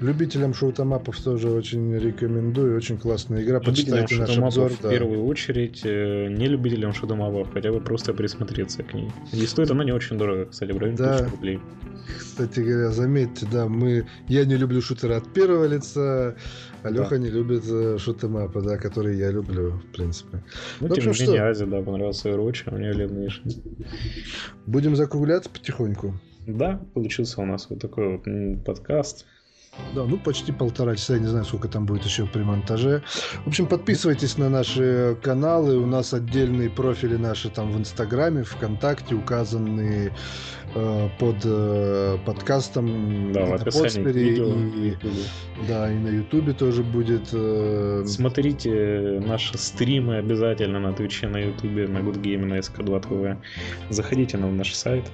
любителям шоутомапов тоже очень рекомендую, очень классная игра. Почитайте наш обзор. В да. первую очередь, э, не любителям шоутомапов, хотя бы просто присмотреться к ней. И стоит она не очень дорого, кстати, в районе да. рублей. Кстати говоря, заметьте, да, мы... Я не люблю шутеры от первого лица, а Леха да. не любит э, шутемапы, да, которые я люблю, в принципе. Ну, ну тем не менее, Азия, да, понравился Overwatch, а мне Alienation. Будем закругляться потихоньку. Да, получился у нас вот такой вот подкаст. Да, ну почти полтора часа, я не знаю, сколько там будет еще при монтаже. В общем, подписывайтесь на наши каналы, у нас отдельные профили наши там в Инстаграме, ВКонтакте указаны э, под э, подкастом да, на подстере и, да, и на Ютубе тоже будет. Э... Смотрите наши стримы обязательно на Твиче, на Ютубе, на Good Game, на SK2 TV. Заходите на наш сайт.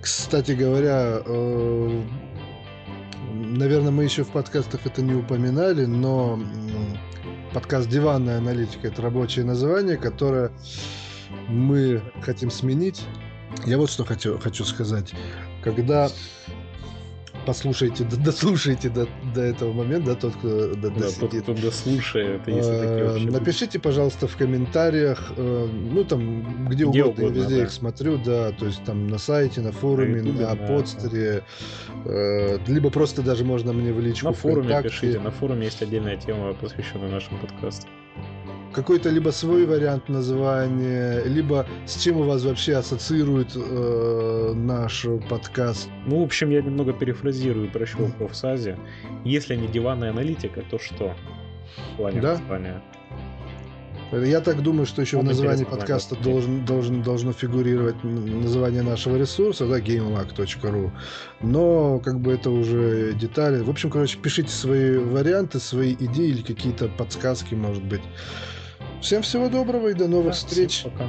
Кстати говоря, э, наверное, мы еще в подкастах это не упоминали, но подкаст «Диванная аналитика» — это рабочее название, которое мы хотим сменить. Я вот что хочу, хочу сказать. Когда послушайте, дослушайте до, до этого момента, да, тот, кто до, да, тот, кто дослушает, если э, Напишите, пожалуйста, в комментариях, э, ну там, где, где угодно, угодно, я везде да. их смотрю, да, то есть там на сайте, на форуме, на, YouTube, на подстере, э, либо просто даже можно мне в личку На форуме пишите, на форуме есть отдельная тема, посвященная нашему подкасту какой-то либо свой вариант названия, либо с чем у вас вообще ассоциирует э, наш подкаст. Ну, в общем, я немного перефразирую прощу mm. в САЗе. Если не диванная аналитика, то что? в плане Да? названия. Я так думаю, что еще в Вам названии подкаста должен, должен, должно фигурировать название нашего ресурса, да, gamelag.ru. Но как бы это уже детали. В общем, короче, пишите свои варианты, свои идеи или какие-то подсказки, может быть. Всем всего доброго и до новых Да, всем встреч. пока.